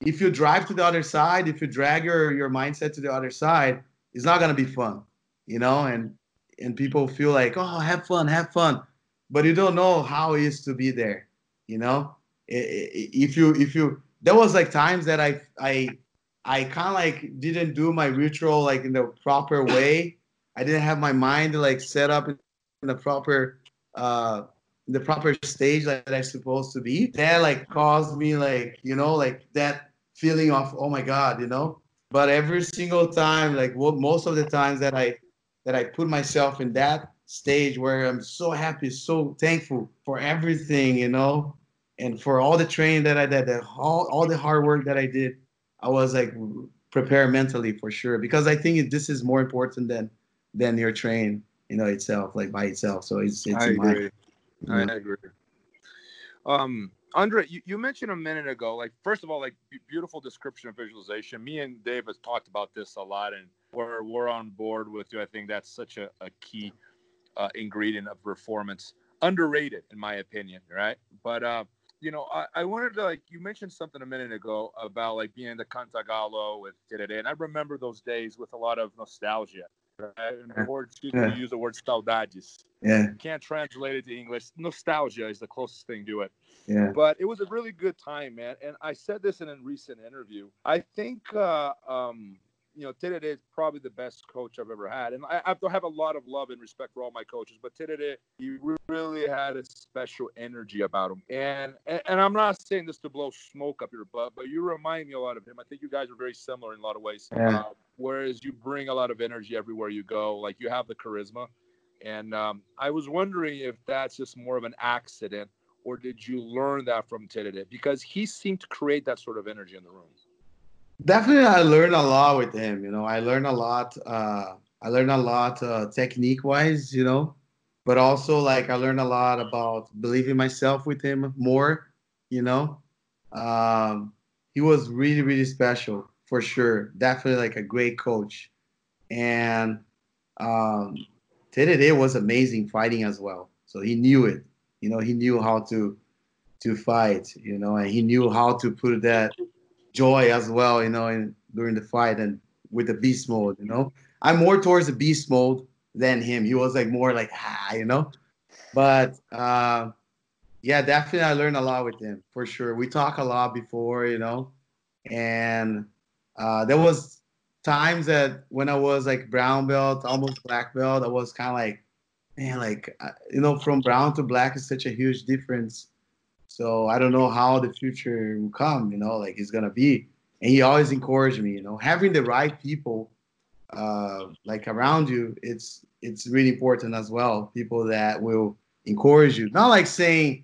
if you drive to the other side, if you drag your your mindset to the other side, it's not gonna be fun, you know, and and people feel like, oh, have fun, have fun. but you don't know how it is to be there. You know, if you if you there was like times that I I I kind of like didn't do my ritual like in the proper way. I didn't have my mind like set up in the proper uh the proper stage that I supposed to be. That like caused me like you know like that feeling of oh my god you know. But every single time like what most of the times that I that I put myself in that stage where I'm so happy, so thankful for everything you know, and for all the training that I did, all all the hard work that I did. I was like prepared mentally for sure because I think this is more important than than your train you know itself like by itself. So it's it's I agree. I agree. Um, Andre, you, you mentioned a minute ago, like first of all, like beautiful description of visualization. Me and Dave has talked about this a lot, and we're we're on board with you. I think that's such a, a key uh, ingredient of performance, underrated in my opinion, right? But uh, you know, I, I wanted to like you mentioned something a minute ago about like being the Cantagalo with Tereré, and I remember those days with a lot of nostalgia. Right? And the word, excuse me, use the word saudades. Yeah. Can't translate it to English. Nostalgia is the closest thing to it. Yeah. But it was a really good time, man. And I said this in a recent interview. I think uh, um, you know, Tereré is probably the best coach I've ever had. And I, I have a lot of love and respect for all my coaches, but Tereré, he really had a special energy about him. And, and, and I'm not saying this to blow smoke up your butt, but you remind me a lot of him. I think you guys are very similar in a lot of ways. Yeah. Uh, whereas you bring a lot of energy everywhere you go, like you have the charisma. And um, I was wondering if that's just more of an accident or did you learn that from Tereré? Because he seemed to create that sort of energy in the room definitely i learned a lot with him you know? I learned a lot uh i learned a lot uh technique wise you know? But also like i learned a lot about believing myself with him more you know? Um he was really really special for sure. Definitely like a great coach. And um Tereré was amazing fighting as well. So he knew it you know? He knew how to to fight you know? And he knew how to put that joy as well, you know, in during the fight and with the beast mode, you know. I'm more towards the beast mode than him. He was like more like ah, you know. But uh, yeah, definitely I learned a lot with him for sure. We talk a lot before, you know, and uh, there was times that when I was like brown belt, almost black belt, I was kind of like, man, like uh, you know, from brown to black is such a huge difference so I don't know how the future will come, you know, like it's gonna be. And he always encouraged me, you know, having the right people uh, like around you, it's it's really important as well. People that will encourage you, not like saying,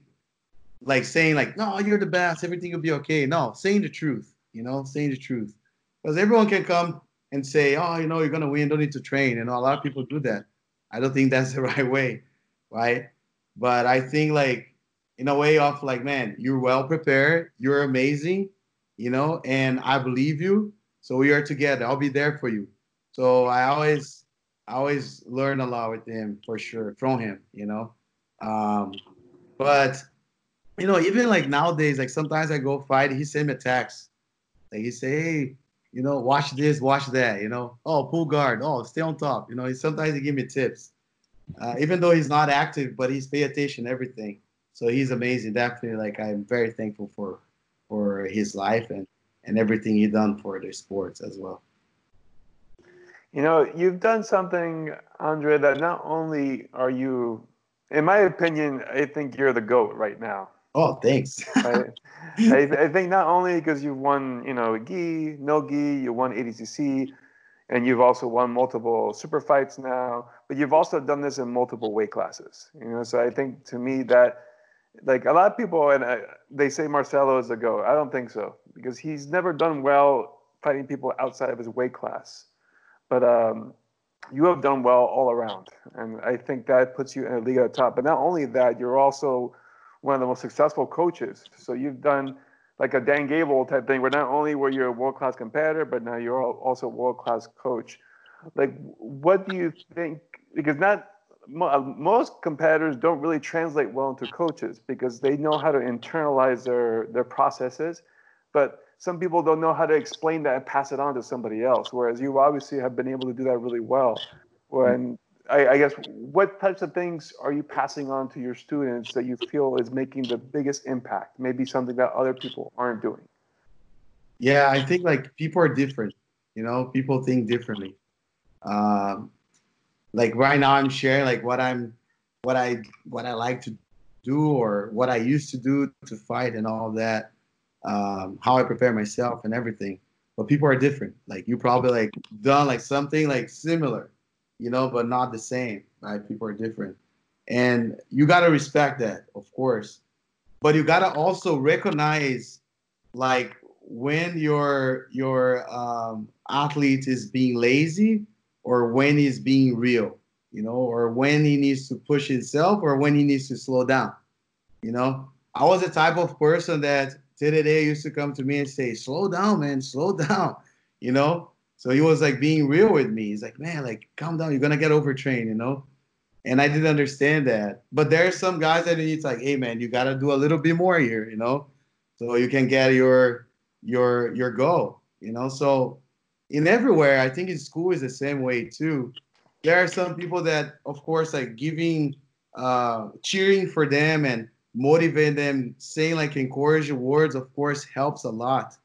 like saying like, no, you're the best, everything will be okay. No, saying the truth, you know, saying the truth, because everyone can come and say, oh, you know, you're gonna win, don't need to train. You know, a lot of people do that. I don't think that's the right way, right? But I think like in a way of like, man, you're well prepared, you're amazing, you know, and I believe you. So we are together. I'll be there for you. So I always, I always learn a lot with him for sure from him, you know. Um, but you know, even like nowadays, like sometimes I go fight, he send me a text. Like he say, hey, you know, watch this, watch that, you know. Oh, pull guard. Oh, stay on top. You know, he sometimes he give me tips. Uh, even though he's not active, but he's pay attention everything so he's amazing. Definitely, like I'm very thankful for for his life and and everything he done for the sports as well. You know, you've done something, Andre, that not only are you, in my opinion, I think you're the goat right now. Oh, thanks. right? I, I, think not only because you've won, you know, a gi, no gi, you won ADCC, and you've also won multiple super fights now, but you've also done this in multiple weight classes. You know, so I think to me that like a lot of people and I, they say Marcelo is a go. I don't think so because he's never done well fighting people outside of his weight class. But um, you have done well all around, and I think that puts you in a league at the top. But not only that, you're also one of the most successful coaches. So you've done like a Dan Gable type thing, where not only were you a world class competitor, but now you're also a world class coach. Like, what do you think? Because not uh, most competitors don't really translate well into coaches because they know how to internalize their their processes, but some people don't know how to explain that and pass it on to somebody else. Whereas you obviously have been able to do that really well. When I, I guess what types of things are you passing on to your students that you feel is making the biggest impact? Maybe something that other people aren't doing. Yeah, I think like people are different. You know, people think differently. Um, like right now, I'm sharing like what I'm, what I, what I like to do or what I used to do to fight and all that. Um, how I prepare myself and everything. But people are different. Like you probably like done like something like similar, you know, but not the same. Right? People are different, and you gotta respect that, of course. But you gotta also recognize like when your your um, athlete is being lazy or when he's being real, you know, or when he needs to push himself or when he needs to slow down. You know, I was the type of person that Tereré used to come to me and say, "Slow down, man, slow down," you know. So he was like being real with me. He's like, "Man, like calm down, you're gonna get overtrained," you know. And I didn't understand that. But there are some guys that need like, "Hey, man, you gotta do a little bit more here," you know, so you can get your your your goal, you know. So in everywhere, I think in school is the same way too. There are some people that, of course, like giving, uh, cheering for them and motivating them, saying like encouraging words, of course, helps a lot.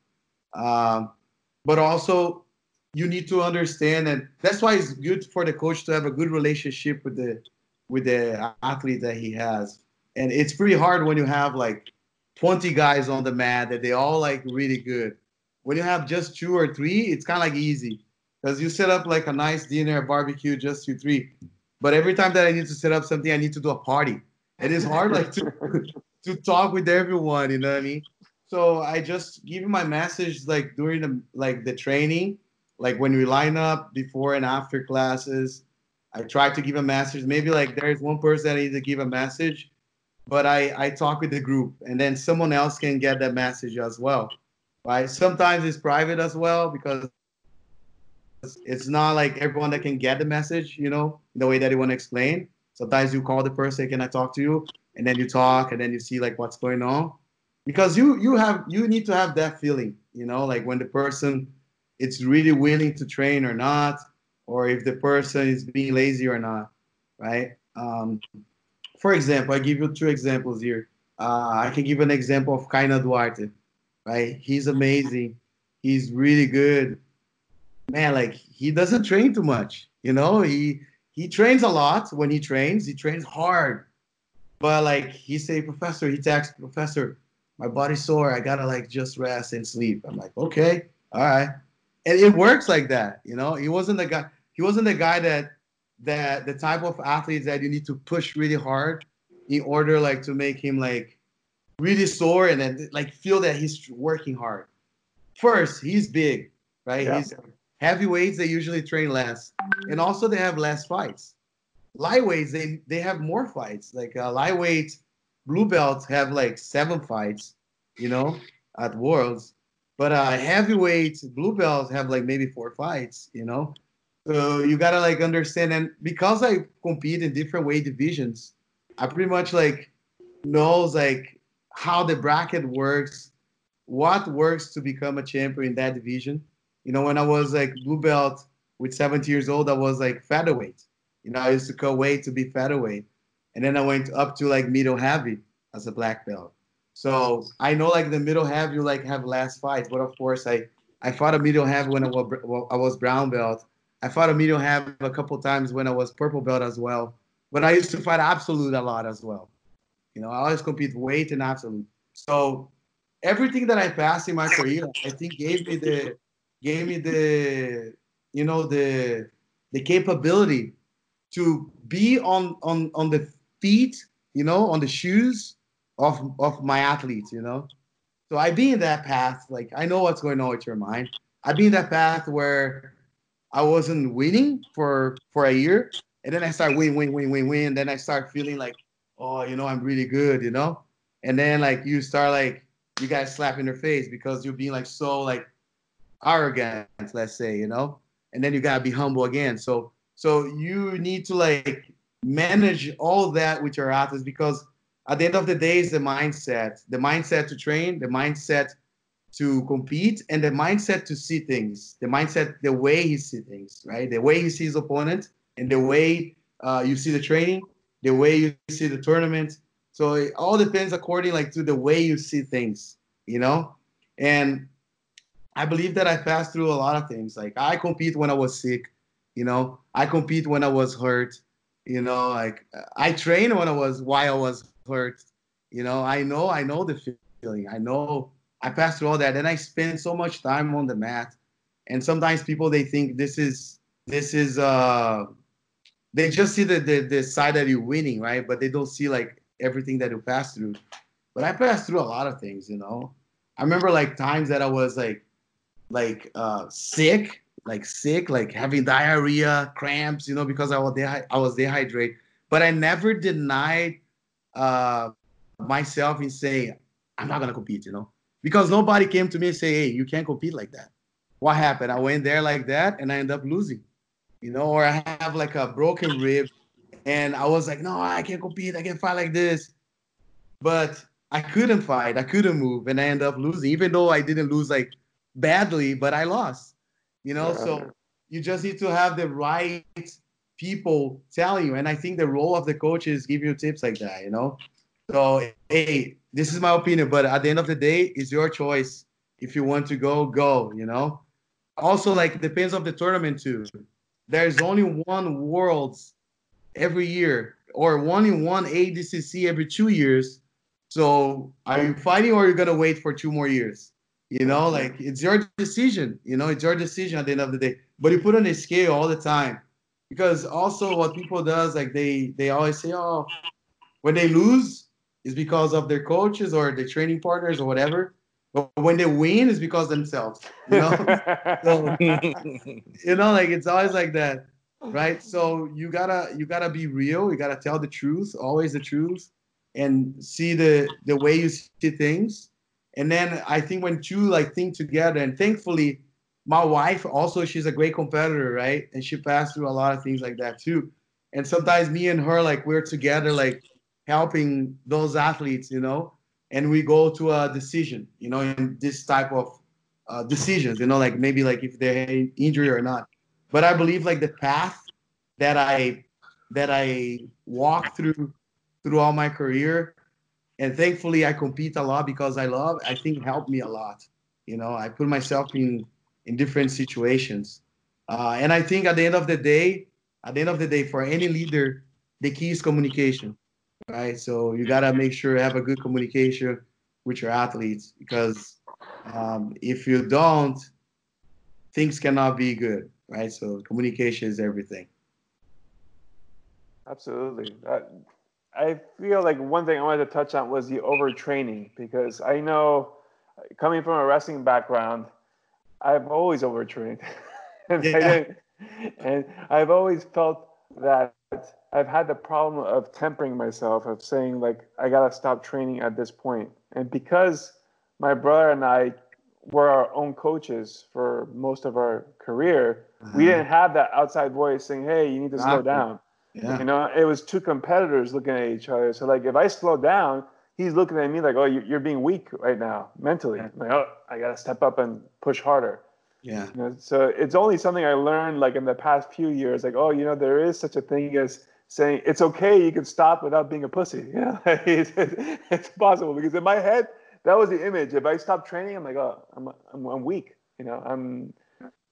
Um, but also, you need to understand, and that's why it's good for the coach to have a good relationship with the with the athlete that he has. And it's pretty hard when you have like 20 guys on the mat that they all like really good. When you have just two or three, it's kind of like easy because you set up like a nice dinner, barbecue, just two, three. But every time that I need to set up something, I need to do a party. and It is hard like to to talk with everyone, you know what I mean? So I just give my message like during the like the training, like when we line up before and after classes. I try to give a message. Maybe like there's one person I need to give a message, but I, I talk with the group and then someone else can get that message as well right? Sometimes it's private as well because it's not like everyone that can get the message you know the way that you want to explain. Sometimes you call the person can i talk to you? And then you talk and then you see like what's going on. Because you you have you need to have that feeling you know like when the person it's really willing to train or not or if the person is being lazy or not right? Um, for example, I give you two examples here. Uh, I can give an example of Kaynan Duarte, right? He's amazing. He's really good. Man, like he doesn't train too much. You know, he he trains a lot when he trains. He trains hard, but like he say, Professor, he texts Professor, my body's sore. I gotta like just rest and sleep. I'm like, okay, all right, and it works like that. You know, he wasn't the guy. He wasn't the guy that that the type of athletes that you need to push really hard in order like to make him like really sore and then like feel that he's working hard. First, he's big, right? Yeah. He's heavyweights they usually train less, and also they have less fights. Lightweights they they have more fights. Like uh, lightweight blue belts have like seven fights, you know, at worlds. But uh, heavyweight blue belts have like maybe four fights, you know. So you gotta like understand, and because I compete in different weight divisions, I pretty much like knows like how the bracket works, what works to become a champion in that division. You know, when I was like blue belt with 70 years old, I was like featherweight. You know, I used to cut weight to be featherweight, and then I went up to like middle heavy as a black belt. So I know like the middle heavy you like have last fights, but of course I I fought a middle heavy when I was I was brown belt I fought a middle heavy a couple times when I was purple belt as well. But I used to fight absolute a lot as well. You know, I always compete weight and absolute. So everything that I passed in my career, I think gave me the gave me the you know the the capability to be on on on the feet, you know, on the shoes of of my athletes, you know. So I be in that path, like I know what's going on with your mind. I be in that path where I wasn't winning for for a year, and then I start win, win, win, win, win. Then I start feeling like, oh, you know, I'm really good, you know. And then like you start like you guys slap in their face because you're being like so like arrogant, let's say, you know. And then you gotta be humble again. So so you need to like manage all that with your athletes because at the end of the day, is the mindset, the mindset to train, the mindset to compete and the mindset to see things, the mindset, the way he sees things, right? The way he sees opponent and the way uh, you see the training, the way you see the tournament. So it all depends according like to the way you see things, you know. And I believe that I passed through a lot of things. Like I compete when I was sick, you know. I compete when I was hurt, you know. Like I train when I was while I was hurt, you know. I know I know the feeling. I know I passed through all that, and I spend so much time on the mat. And sometimes people they think this is this is uh they just see the, the the side that you're winning, right? But they don't see like everything that you pass through. But I passed through a lot of things, you know. I remember like times that I was like like uh sick, like sick, like having diarrhea, cramps, you know, because I was dehy- I was dehydrated. But I never denied uh myself in saying I'm not gonna compete, you know because nobody came to me and say, "Hey, you can't compete like that." What happened? I went there like that, and I end up losing. You know, or I have like a broken rib, and I was like, "No, I can't compete. I can't fight like this." But I couldn't fight. I couldn't move, and I end up losing, even though I didn't lose like badly, but I lost. You know, yeah. so you just need to have the right people telling you, and I think the role of the coach is giving you tips like that. You know, so hey, this is my opinion, but at the end of the day, it's your choice. If you want to go, go. You know. Also, like depends on the tournament too. There's only one Worlds every year, or one in one ADCC every two years. So are you fighting, or are you gonna wait for two more years? You know, like it's your decision. You know, it's your decision at the end of the day. But you put on a scale all the time, because also what people does like they they always say, oh, when they lose, is because of their coaches or their training partners or whatever. But when they win, it's because themselves. You know, so, you know, like it's always like that, right? So you gotta you gotta be real. You gotta tell the truth, always the truth, and see the the way you see things. And then I think when two like think together, and thankfully, my wife also she's a great competitor, right? And she passed through a lot of things like that too. And sometimes me and her like we're together like helping those athletes, you know, and we go to a decision, you know, in this type of uh, decisions, you know, like maybe like if they're injury or not. But I believe like the path that I that I walk through through all my career, and thankfully I compete a lot because I love. I think helped me a lot. You know, I put myself in in different situations, uh, and I think at the end of the day, at the end of the day, for any leader, the key is communication right? So you got to make sure you have a good communication with your athletes because um, if you don't, things cannot be good, right? So communication is everything. Absolutely. I feel like one thing I wanted to touch on was the overtraining because I know coming from a wrestling background, I've always overtrained. and, yeah. and I've always felt that I've had the problem of tempering myself, of saying like I gotta stop training at this point. And because my brother and I were our own coaches for most of our career, uh-huh. we didn't have that outside voice saying, "Hey, you need to exactly. slow down." Yeah. You know, it was two competitors looking at each other. So like, if I slow down, he's looking at me like, "Oh, you're being weak right now mentally." Yeah. Like, "Oh, I gotta step up and push harder." Yeah. You know, so it's only something I learned like in the past few years. Like, oh, you know, there is such a thing as saying it's okay, you can stop without being a pussy. Yeah, it's, it's possible because in my head that was the image. If I stop training, I'm like, oh, I'm I'm, I'm weak. You know, I'm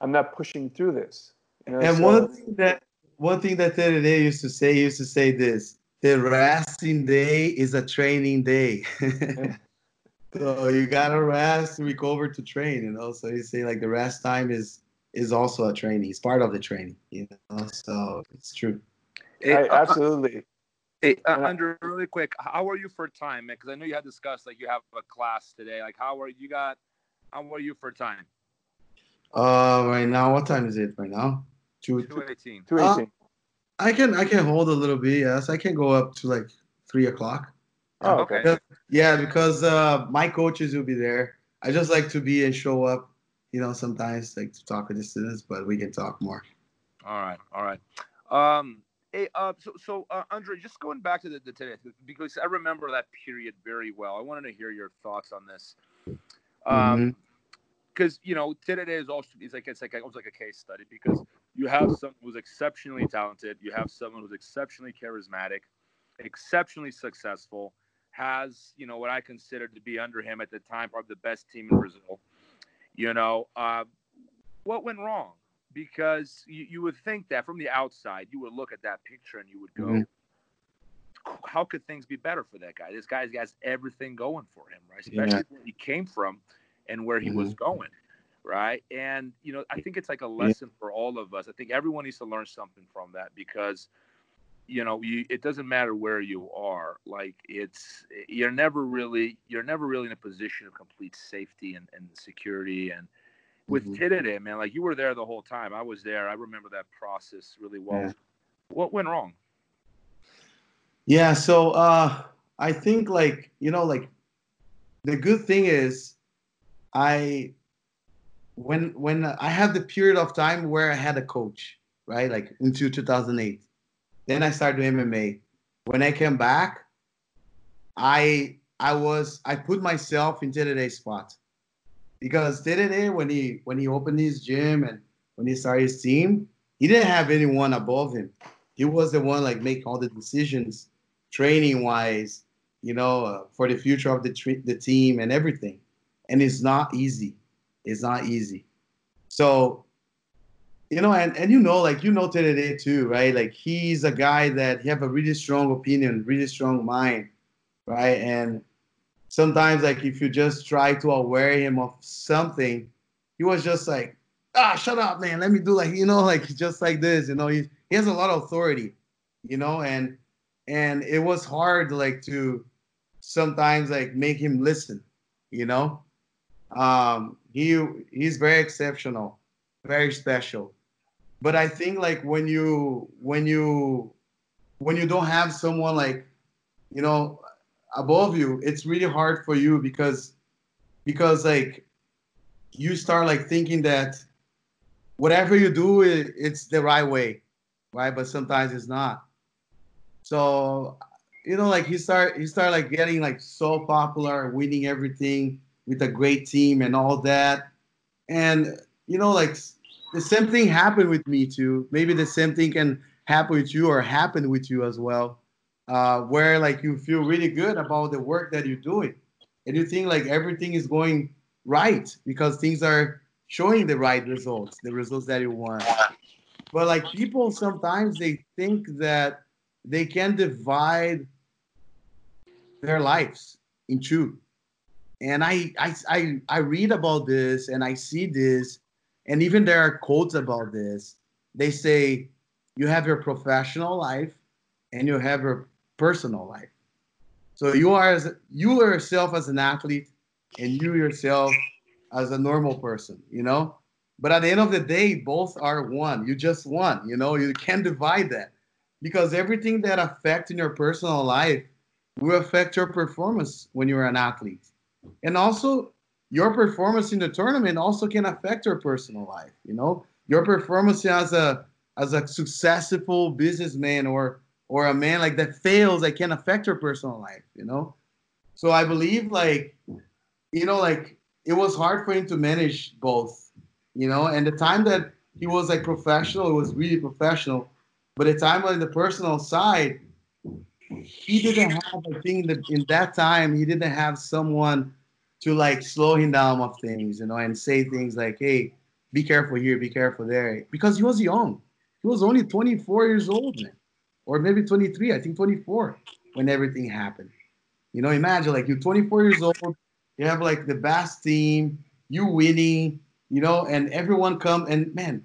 I'm not pushing through this. You know, and so, one thing that one thing that Day used to say used to say this: the resting day is a training day. so you gotta rest, and recover to train. You know, so you say like the rest time is is also a training. It's part of the training. You know, so it's true. Hey, I, uh, absolutely. Hey, uh, Andrew, really quick, how are you for time, man? Because I know you had discussed like you have a class today. Like, how are you got? How are you for time? Uh, right now, what time is it right now? Two eighteen. Two eighteen. Uh, I can I can hold a little bit. Yes, I can go up to like three o'clock. Oh, okay. Because, yeah, because uh, my coaches will be there. I just like to be and show up. You know, sometimes like to talk with the students, but we can talk more. All right, all right. Um, Hey, uh, so so uh, Andre, just going back to the, the Tereré because I remember that period very well. I wanted to hear your thoughts on this. Um, mm-hmm. because you know Tereré is also it's like it's like almost like a case study because you have someone who's exceptionally talented, you have someone who's exceptionally charismatic, exceptionally successful, has you know what I consider to be under him at the time probably the best team in Brazil. You know, uh, what went wrong? Because you, you would think that from the outside, you would look at that picture and you would go, mm-hmm. how could things be better for that guy? This guy's got everything going for him, right? Especially yeah. where he came from and where he mm-hmm. was going, right? And, you know, I think it's like a lesson yeah. for all of us. I think everyone needs to learn something from that because, you know, you, it doesn't matter where you are. Like it's, you're never really, you're never really in a position of complete safety and, and security and, with mm-hmm. man, like you were there the whole time. I was there. I remember that process really well. Yeah. What went wrong? Yeah, so uh I think like, you know, like the good thing is I when when I had the period of time where I had a coach, right? Like into 2008. Then I started doing MMA. When I came back, I I was I put myself into Tereré's spot because Terere when he when he opened his gym and when he started his team, he didn't have anyone above him. He was the one like making all the decisions, training wise, you know, uh, for the future of the the team and everything. And it's not easy. It's not easy. So, you know, and and you know, like you know Terere too, right? Like he's a guy that he have a really strong opinion, really strong mind, right? And sometimes like if you just try to aware him of something, he was just like, ah, shut up, man. Let me do like, you know, like just like this, you know, he, he has a lot of authority, you know, and and it was hard like to sometimes like make him listen, you know. Um he he's very exceptional, very special. But I think like when you when you when you don't have someone like you know above you, it's really hard for you because because like you start like thinking that whatever you do, it, it's the right way, right? But sometimes it's not. So you know, like he start he start like getting like so popular, winning everything with a great team and all that, and you know, like the same thing happened with me too. Maybe the same thing can happen with you or happen with you as well uh, where like you feel really good about the work that you're doing. And you think like everything is going right because things are showing the right results the results that you want. But like people sometimes they think that they can divide their lives in two. And I, I i i read about this and i see this and even there are quotes about this. They say you have your professional life and you have your personal life. So you are as you yourself as an athlete, and you yourself as a normal person, you know. But at the end of the day, both are one. You just one, you know. You can't divide that because everything that affects in your personal life will affect your performance when you're an athlete, and also your performance in the tournament also can affect your personal life. You know, your performance as a as a successful businessman or or a man like that fails that can affect her personal life, you know? So I believe like, you know, like it was hard for him to manage both, you know, and the time that he was like professional, it was really professional. But the time on the personal side, he didn't have, I think that in that time, he didn't have someone to like slow him down of things, you know, and say things like, hey, be careful here, be careful there. Because he was young. He was only 24 years old, man or maybe 23, I think 24 when everything happened. You know, imagine like you're 24 years old, you have like the best team, you winning, you know, and everyone come and man,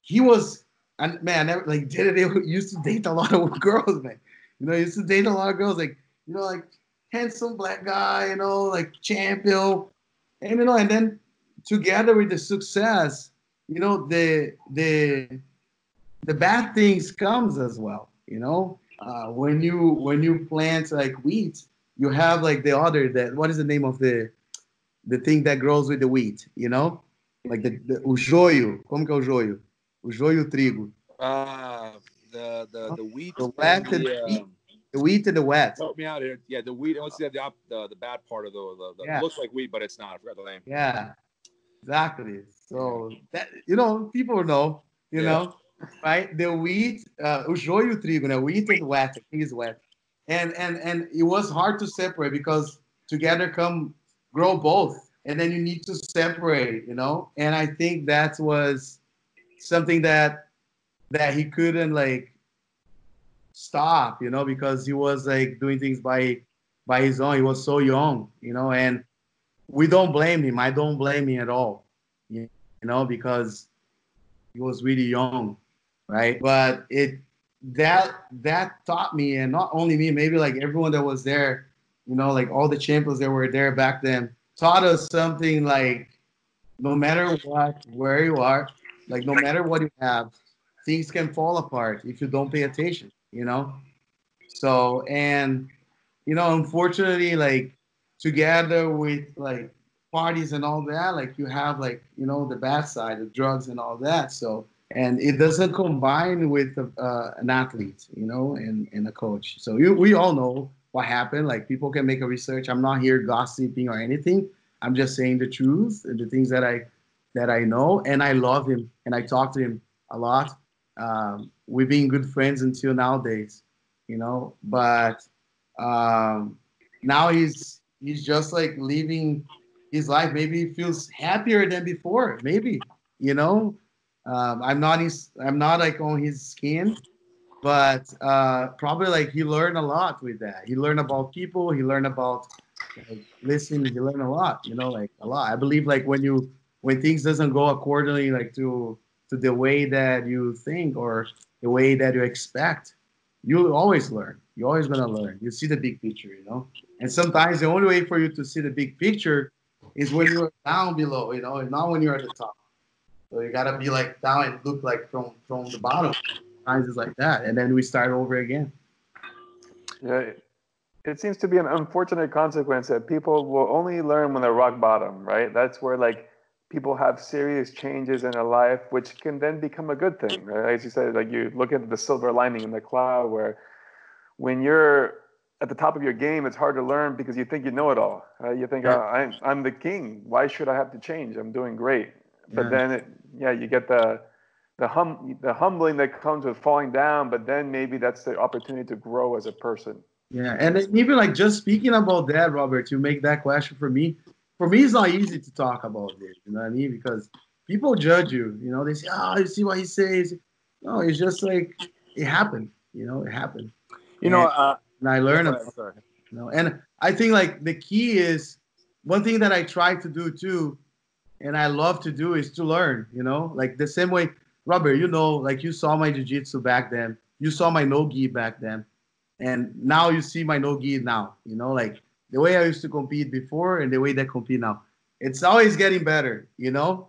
he was and man, never, like did it used to date a lot of girls, man. You know, used to date a lot of girls, like you know, like handsome black guy, you know, like champion, and you know, and then together with the success, you know, the the the bad things comes as well. You know, uh, when you when you plant like wheat, you have like the other that what is the name of the the thing that grows with the wheat? You know, like the, the o joio. Como que é o joio? O joio trigo. Uh, the the the wheat. The wet and the, um, the wheat and the wet. Help me out here. Yeah, the wheat. What's the the, the, the bad part of the the, the yeah. looks like wheat, but it's not. I forgot the name. Yeah. exactly. So that you know, people know, you Yeah. know, right? The wheat, uh, o joio e o trigo, né? Wheat and wet, I think is wet. And and and it was hard to separate because together come grow both, and then you need to separate, you know. And I think that was something that that he couldn't like stop, you know, because he was like doing things by by his own. He was so young, you know, and we don't blame him. I don't blame him at all, you know, because he was really young, right? But it that that taught me, and not only me, maybe like everyone that was there, you know, like all the champions that were there back then, taught us something like no matter what, where you are, like no matter what you have, things can fall apart if you don't pay attention, you know. So and you know, unfortunately, like together with like parties and all that, like you have like you know the bad side, the drugs and all that. So and it doesn't combine with uh, an athlete, you know, and, and a coach. So you, we all know what happened. Like people can make a research. I'm not here gossiping or anything. I'm just saying the truth and the things that I that I know. And I love him and I talk to him a lot. Um, we've been good friends until nowadays, you know. But um, now he's he's just like living his life. Maybe he feels happier than before. Maybe you know. Um, I'm not his, I'm not like on his skin, but uh, probably like he learned a lot with that. He learned about people. He learned about like, listening. He learned a lot. You know, like a lot. I believe like when you when things doesn't go accordingly, like to to the way that you think or the way that you expect, you always learn. You're always gonna learn. You see the big picture, you know. And sometimes the only way for you to see the big picture is when you're down below, you know, and not when you're at the top. So you gotta be like down and look like from from the bottom. Sometimes it's like that, and then we start over again. Yeah, it- seems to be an unfortunate consequence that people will only learn when they're rock bottom, right? That's where like people have serious changes in their life, which can then become a good thing, right? As you said, like you look at the silver lining in the cloud, where when you're at the top of your game, it's hard to learn because you think you know it all. Right? You think, oh, I'm, I'm the king. Why should I have to change? I'm doing great. But Yeah. then, it, yeah, you get the the hum the humbling that comes with falling down. But then maybe that's the opportunity to grow as a person. Yeah, and then even like just speaking about that, Robert, to make that question for me, for me, it's not easy to talk about this. You know what I mean? Because people judge you. You know, they say, "Oh, you see what he says." No, it's just like it happened. You know, it happened, You know, uh, and I learned sorry, about. it, sorry. You know, and I think like the key is one thing that I try to do too, and I love to do is to learn. You know, like the same way, Robert. You know, like you saw my jiu-jitsu back then. You saw my no gi back then, and now you see my no gi now. You know, like the way I used to compete before and the way that compete now. It's always getting better. You know,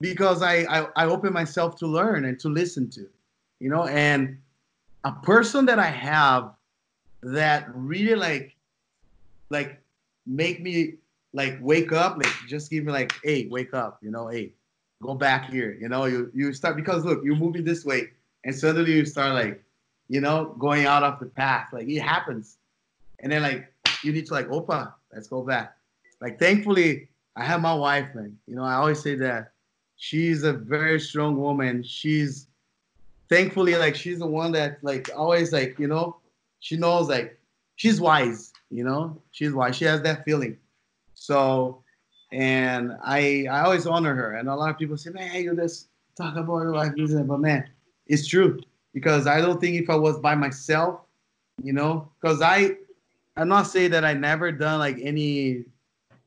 because I I, I open myself to learn and to listen to. You know, and a person that I have that really like like make me like wake up like just give me like hey wake up you know hey go back here you know you you start because look you're moving this way and suddenly you start like you know going out of the path like it happens. And then like you need to like opa let's go back. Like thankfully i have my wife man. You know i always say that she's a very strong woman. She's thankfully like she's the one that like always like you know she knows like she's wise you know she's wise. She has that feeling so and i i always honor her. And a lot of people say man you just talk about your life this. And that." but man it's true. Because i don't think if i was by myself you know because i i'm not saying that i never done like any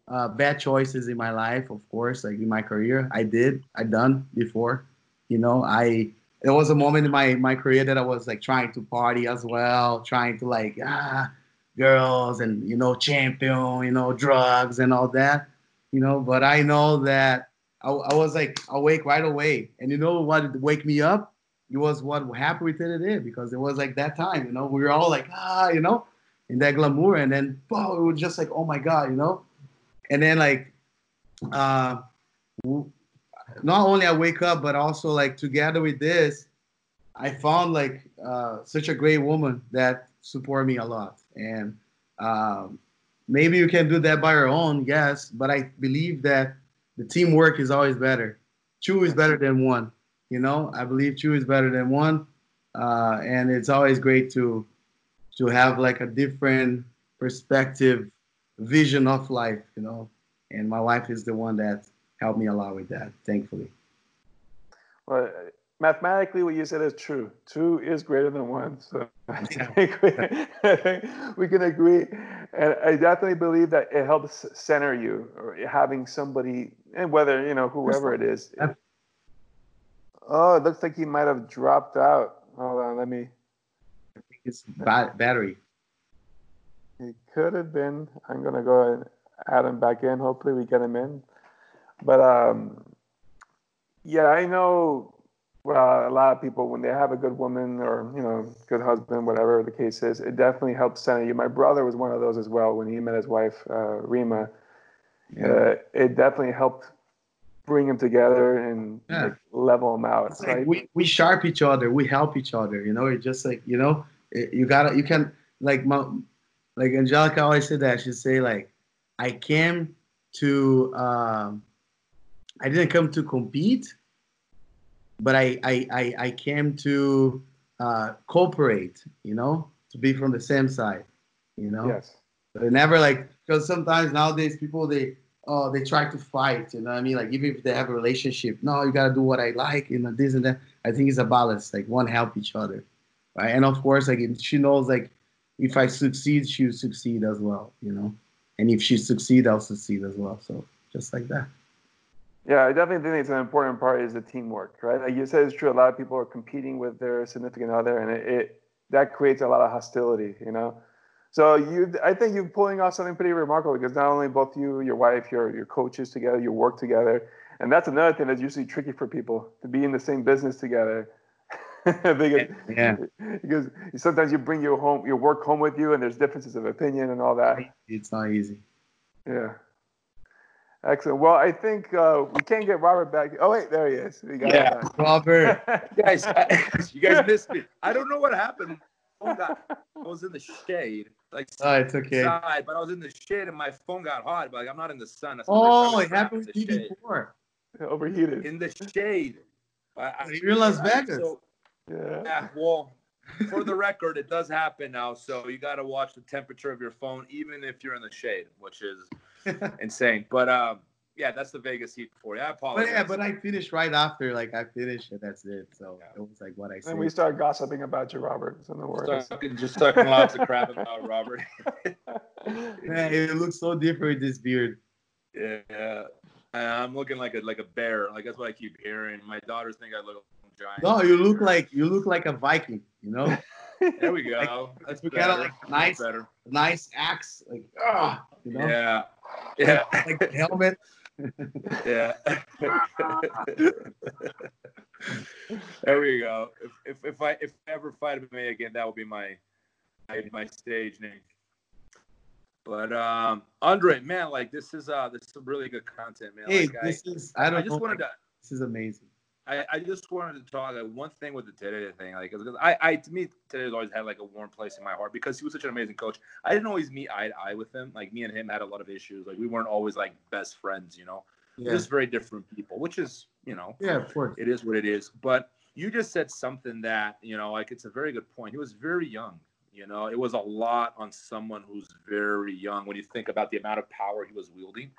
uh, bad choices in my life of course like in my career. I did i done before you know. I there was a moment in my my career that I was like trying to party as well, trying to like ah girls and you know champion, you know drugs and all that, you know. But I know that I, I was like awake right away, and you know what wake me up? It was what happened with it because it was like that time, you know. We were all like ah, you know, in that glamour, and then oh, it was just like oh my god, you know. And then like uh, not only I wake up, but also like together with this, I found like uh, such a great woman that support me a lot. And um, maybe you can do that by your own, yes, but I believe that the teamwork is always better. Two is better than one. You know, I believe two is better than one, uh, and it's always great to to have like a different perspective, vision of life. You know, and my wife is the one that helped me a lot with that, thankfully. Well, mathematically, what you said is true. Two is greater than one. So I think we, I think we can agree. And I definitely believe that it helps center you or having somebody, and whether, you know, whoever it is. Oh, it looks like he might have dropped out. Hold on, let me. It's ba- battery. It could have been. I'm going to go and add him back in. Hopefully, we get him in. But um, yeah, I know well, a lot of people when they have a good woman or you know good husband, whatever the case is, it definitely helps center you. My brother was one of those as well when he met his wife uh, Rima. Yeah. Uh, it definitely helped bring them together and yeah. like, level them out. Like we, we sharp each other, we help each other. You know, it's just like you know, it, you gotta you can like my, like Angelica always said that she say like I came to um, I didn't come to compete but I I I, I came to uh, cooperate. You know, to be from the same side. You know. Yes. But never like because sometimes nowadays people they oh they try to fight. You know what I mean? Like even if they have a relationship, no, you gotta do what I like. You know this and that. I think it's a balance. Like one help each other, right? And of course, like she knows like if I succeed, she'll succeed as well. You know, and if she succeed, I'll succeed as well. So just like that. Yeah, I definitely think it's an important part is the teamwork, right? Like you said, it's true. A lot of people are competing with their significant other, and it, it that creates a lot of hostility, you know. So you, I think you're pulling off something pretty remarkable because not only both you, your wife, your your coaches together, you work together, and that's another thing that's usually tricky for people to be in the same business together. because, yeah. because sometimes you bring your home, your work home with you, and there's differences of opinion and all that. It's not easy. Yeah. Excellent. Well, I think uh, we can't get Robert back. Oh wait, there he is. We got yeah, Robert. guys, I, you guys missed me. I don't know what happened. Got, I was in the shade, like oh, it's okay. Side, but I was in the shade and my phone got hot. But like, I'm not in the sun. That's oh, it happened to you before. Overheated. In the shade. I, You're in Las Vegas. So, yeah. yeah. Well, for the record, it does happen now. So you got to watch the temperature of your phone, even if you're in the shade, which is insane. But um, yeah, that's the Vegas heat for you. I apologize. But yeah, but I finished right after. Like I finished, and that's it. So yeah. it was like what I said. And we start gossiping about you, Robert. So no worries. Talking, just talking lots of crap about Robert. Man, it looks so different with this beard. Yeah, I'm looking like a like a bear. Like that's what I keep hearing. My daughters think I look like a giant. No, you look like you look like a Viking. You know. there we go. Like, that's better. Got a, like, nice, better. nice axe. Like ah, you know. Yeah. Yeah. like helmet. yeah. there we go. If, if if I if I ever fight me again, that will be my my, my stage name. But um, Andre, man, like this is uh this is some really good content, man. Hey, like, this I, is I don't. I just wanted to. This is amazing. I, I just wanted to talk like one thing with the Tereré thing, like because I, I to me Tereré's always had like a warm place in my heart because he was such an amazing coach. I didn't always meet eye to eye with him. Like me and him had a lot of issues. Like we weren't always like best friends, you know. Yeah. Just very different people, which is you know. Yeah, of course. It is what it is. But you just said something that you know, like it's a very good point. He was very young. You know, it was a lot on someone who's very young when you think about the amount of power he was wielding,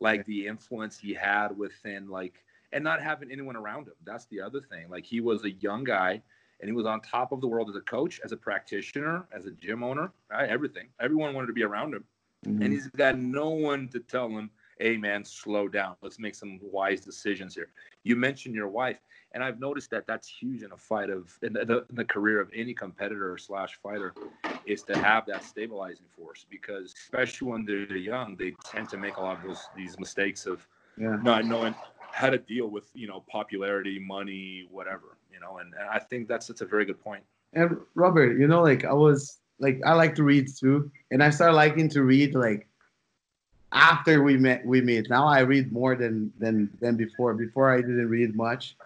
like the influence he had within like and not having anyone around him. That's the other thing. Like he was a young guy and he was on top of the world as a coach, as a practitioner, as a gym owner, right? Everything. Everyone wanted to be around him. Mm-hmm. And he's got no one to tell him, hey, man, slow down. Let's make some wise decisions here. You mentioned your wife. And I've noticed that that's huge in a fight of in the, in the career of any competitor slash fighter is to have that stabilizing force because especially when they're young, they tend to make a lot of those these mistakes of yeah. not knowing how to deal with you know popularity, money, whatever. You know, and, and I think that's that's a very good point. And Robert, you know, like I was like I like to read too, and I started liking to read like after we met we meet. Now I read more than than than before. Before I didn't read much,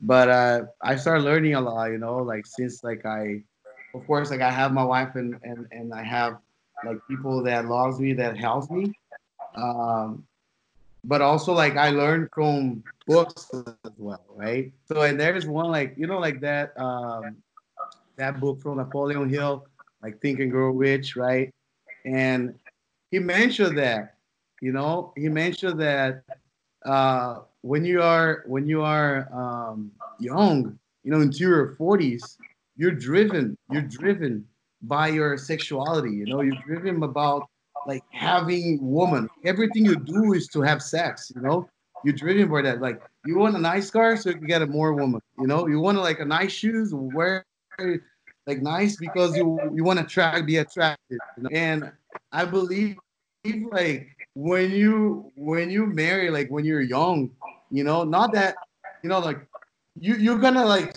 but uh, I started learning a lot. You know, like since like I, of course, like I have my wife and and and I have like people that loves me that helps me. Um, but also like I learned from books as well, right? So and there's one like you know like that um that book from Napoleon Hill, like Think and Grow Rich, right? And he mentioned that, you know, he mentioned that uh when you are when you are um young, you know, into your 40s, you're driven, you're driven by your sexuality, you know, you're driven about like having woman. Everything you do is to have sex, you know. You're driven by that. Like you want a nice car, so you can get a more woman. You know, you want like a nice shoes, wear like nice because you you want to attract be attractive. You know? And I believe like when you when you marry, like when you're young, you know, not that you know, like you you're gonna like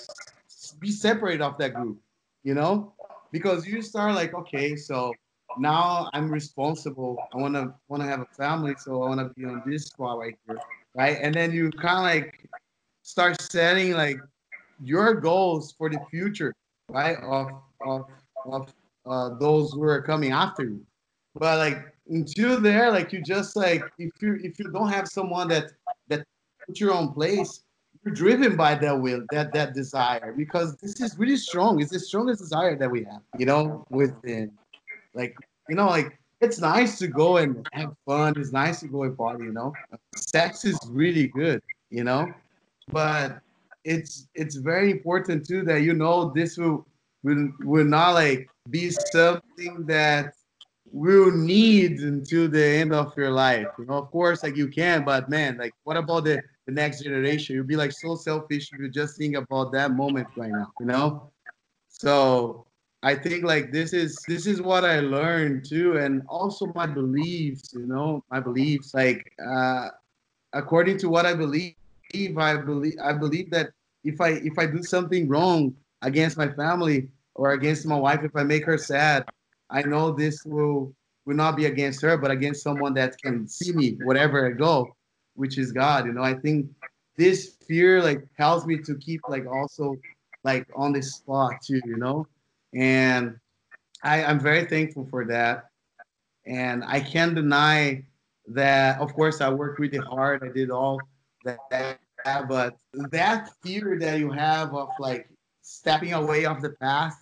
be separated off that group, you know, because you start like okay, so now I'm responsible. I want to want to have a family, so I want to be on this spot right here, right? And then you kind of like start setting like your goals for the future, right? Of of of uh, those who are coming after you. But like until there, like you just like if you if you don't have someone that that put your own place, you're driven by that will, that that desire, because this is really strong. It's the strongest desire that we have, you know, within like, you know, like it's nice to go and have fun. It's nice to go and party, you know. Sex is really good, you know, but it's it's very important too that you know this will will, will not like be something that will need until the end of your life. You know, of course, like you can, but man, like what about the, the next generation? You'll be like so selfish if you just think about that moment right now, you know? So I think like this is this is what I learned too, and also my beliefs. You know, my beliefs. Like uh, according to what I believe, I believe I believe that if I if I do something wrong against my family or against my wife, if I make her sad, I know this will will not be against her, but against someone that can see me wherever I go, which is God. You know, I think this fear like helps me to keep like also like on this spot too. You know and I, I'm very thankful for that. And I can't deny that, of course, I worked really hard. I did all that, but that fear that you have of like stepping away off the path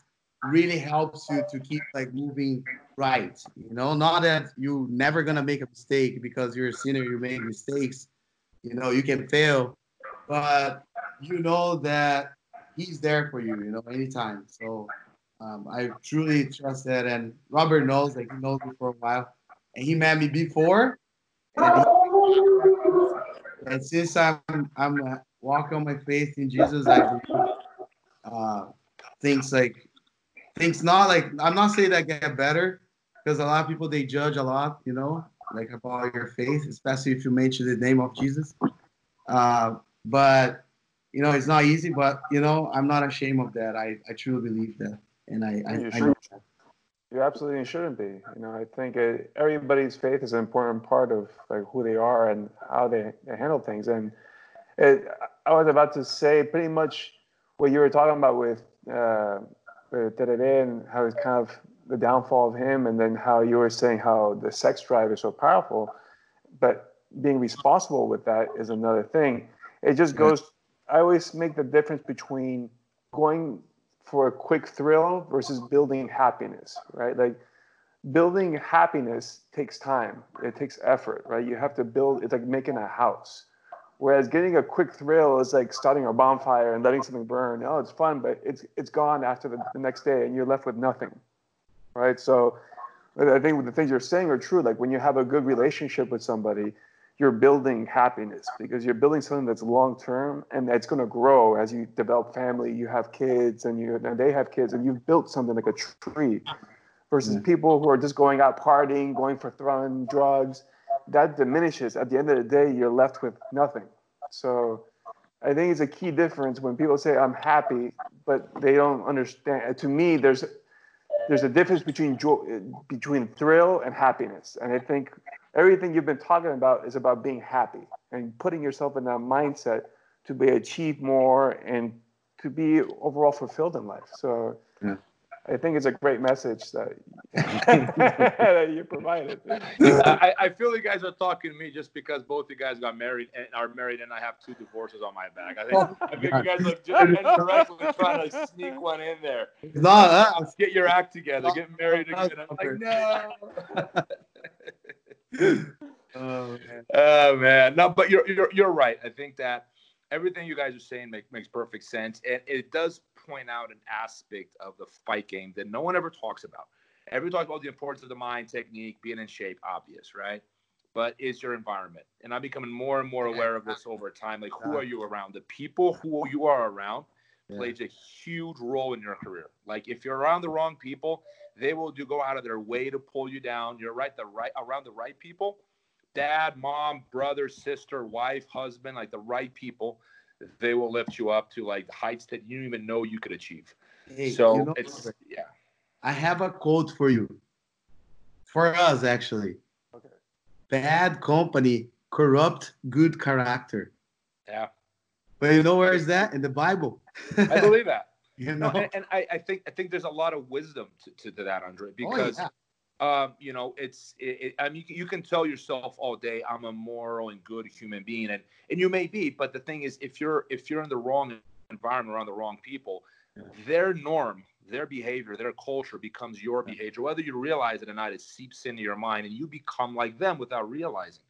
really helps you to keep like moving right. You know, not that you're never gonna make a mistake because you're a sinner, you make mistakes. You know, you can fail, but you know that he's there for you. You know, anytime. So um, I truly trust that, and Robert knows, like he knows me for a while, and he met me before, and, he, and since I'm I'm walking on my faith in Jesus, I uh, things like things not like I'm not saying that get better because a lot of people they judge a lot, you know, like about your faith, especially if you mention the name of Jesus. Uh, but you know, it's not easy, but you know, I'm not ashamed of that. I, I truly believe that and I, I, you, I you absolutely shouldn't be. You know, I think it, everybody's faith is an important part of like who they are and how they, they handle things. And it, I was about to say pretty much what you were talking about with uh, Tereré and how it's kind of the downfall of him, and then how you were saying how the sex drive is so powerful, but being responsible with that is another thing. It just goes. I always make the difference between going for a quick thrill versus building happiness, right? Like building happiness takes time, it takes effort, right? You have to build, it's like making a house. Whereas getting a quick thrill is like starting a bonfire and letting something burn. Oh, it's fun, but it's it's gone after the, the next day and you're left with nothing, right? So I think the things you're saying are true. Like when you have a good relationship with somebody, you're building happiness because you're building something that's long term and that's going to grow as you develop family you have kids and you and they have kids and you've built something like a tree versus mm. people who are just going out partying going for fun drugs. That diminishes. At the end of the day you're left with nothing. So i think it's a key difference when people say i'm happy but they don't understand. To me there's there's a difference between joy, between thrill and happiness. And i think everything you've been talking about is about being happy and putting yourself in that mindset to be achieve more and to be overall fulfilled in life. So yeah. I think it's a great message that, that you provided. I, I feel you guys are talking to me just because both you guys got married and are married, and I have two divorces on my back. I think, I think you guys are just indirectly trying to sneak one in there. No, Let's get your act together. Get married again. I'm like, no. oh, man. Oh man, no, but you're you're you're right. I think that everything you guys are saying make, makes perfect sense, and it does point out an aspect of the fight game that no one ever talks about. Everyone talks about the importance of the mind, technique, being in shape, obvious, right? But it's your environment, and I'm becoming more and more aware of this over time. Like, who are you around? The people who you are around plays a huge role in your career. Like, if you're around the wrong people, they will do go out of their way to pull you down. You're right, the right around the right people dad, mom, brother, sister, wife, husband, like the right people, they will lift you up to like heights that you didn't even know you could achieve. Hey, so you know, it's yeah. I have a quote for you. For us, actually. Okay. Bad company, corrupt good character. Yeah. But you know where is that? In the Bible. I believe that. you No, know? and, and I, I think I think there's a lot of wisdom to, to, to that, Andre, because oh, yeah. um, you know, it's it, it, I mean, you can, you can tell yourself all day, I'm a moral and good human being, and and you may be, but the thing is, if you're if you're in the wrong environment around the wrong people, Yeah. their norm, their behavior, their culture becomes your behavior, whether you realize it or not. It seeps into your mind, and you become like them without realizing.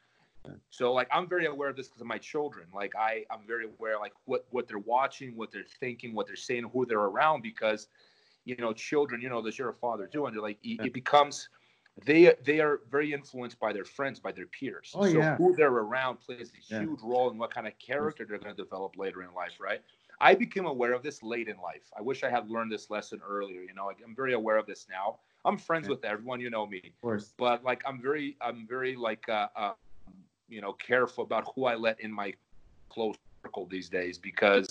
So like I'm very aware of this because of my children. Like I I'm very aware like what what they're watching, what they're thinking, what they're saying, who they're around because you know children you know that you're a father too and they're like it, it becomes they they are very influenced by their friends by their peers Oh, so yeah. who they're around plays a Yeah. huge role in what kind of character they're going to develop later in life right i became aware of this late in life i wish i had learned this lesson earlier you know like, i'm very aware of this now i'm friends Yeah. with everyone you know me Of course. but like i'm very i'm very like uh, uh you know careful about who i let in my close circle these days because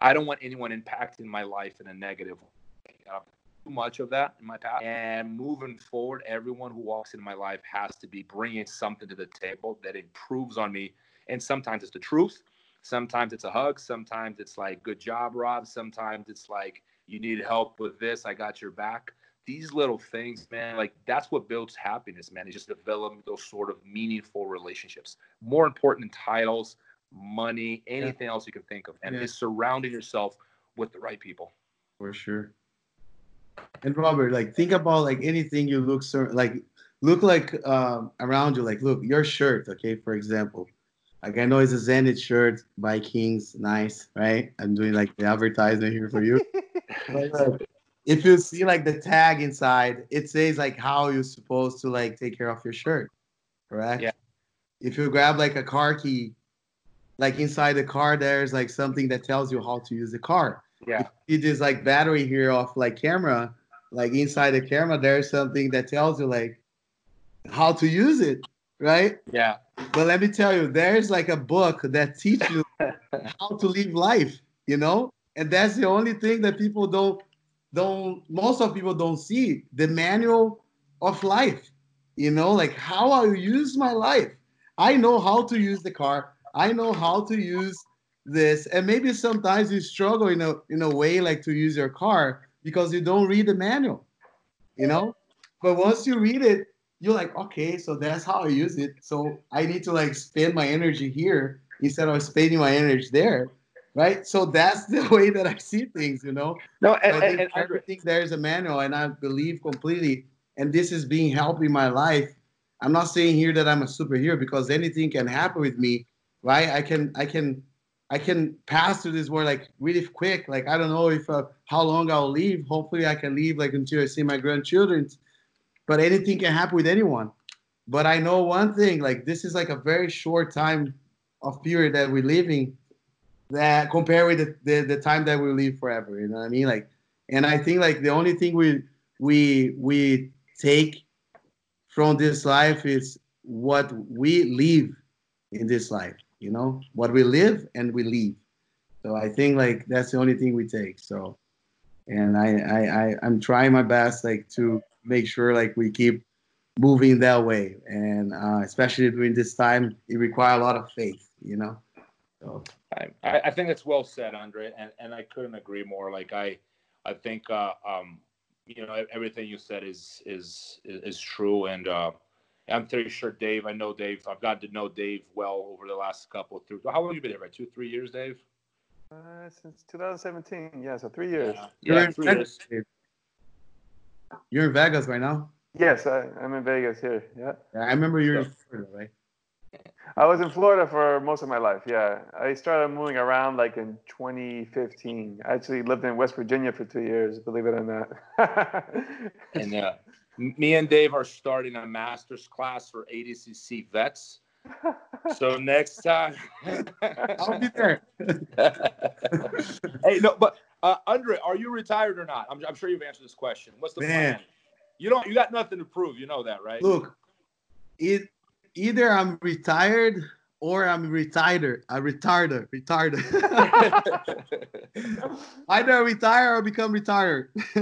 i don't want anyone impacting my life in a negative way. Uh, too much of that in my past. And moving forward everyone who walks into my life has to be bringing something to the table that improves on me. And sometimes it's the truth. Sometimes it's a hug. Sometimes it's like good job rob. Sometimes it's like you need help with this. I got your back these little things, man, like that's what builds happiness, man. It's just developing those sort of meaningful relationships. More important than titles, money, anything else you can think of. And Yeah. it's surrounding yourself with the right people. For sure. And Robert, like think about like anything you look certain like look like um around you, like look, your shirt, okay, for example. Like I know it's a Zenith shirt, Vikings, nice, right? I'm doing like the advertisement here for you. But, uh, if you see like the tag inside, it says like how you're supposed to like take care of your shirt, correct? Yeah. If you grab like a car key, like inside the car, there's like something that tells you how to use the car. Yeah. You this like battery here off like camera, like inside the camera, there's something that tells you like how to use it, right? Yeah. But let me tell you, there's like a book that teaches you how to live life, you know? And that's the only thing that people don't don't most of people don't see the manual of life. You know, like how I use my life. I know how to use the car. I know how to use this. And maybe sometimes you struggle in a in a way like to use your car because you don't read the manual. You know? But once you read it, you're like, okay, so that's how I use it. So I need to like spend my energy here instead of spending my energy there, right? So that's the way that I see things, you know. No, I and, think and, and everything there is a manual, and I believe completely. And this is being helped in my life. I'm not saying here that I'm a superhero because anything can happen with me, right? I can, I can, I can pass through this world like really quick. Like I don't know if uh, how long I'll leave. Hopefully, I can leave like until I see my grandchildren. But anything can happen with anyone. But I know one thing: like this is like a very short time of period that we're living that compare with the, the, the time that we live forever you know what i mean? Like and i think like the only thing we we we take from this life is what we live in this life you know? What we live and we leave. So i think like that's the only thing we take so. And i i, I i'm trying my best like to make sure like we keep moving that way. And uh, especially during this time it requires a lot of faith you know so I, I I think that's well said, Andre, and, and I couldn't agree more. Like I, I think uh, um, you know everything you said is is is, is true, and uh, I'm pretty sure Dave. I know Dave. I've gotten to know Dave well over the last couple of three. How long have you been here? Right, two, three years, Dave. Uh, since 2017, yeah, so three years. Yeah, You're yeah in three Vegas. years. You're in Vegas right now. Yes, I, I'm in Vegas here. Yeah, Yeah, I remember you're in Florida, right? I was in Florida for most of my life. Yeah, I started moving around like in 2015. I actually lived in West Virginia for two years, believe it or not. And uh, me and Dave are starting a master's class for ADCC vets. So next time, I'll be there. hey, no, but uh, Andre, are you retired or not? I'm, I'm sure you've answered this question. What's the Man. plan? You don't. You got nothing to prove. You know that, right? Look, it either I'm retired or I'm retired. I retarded, retarded. either retire or become retired.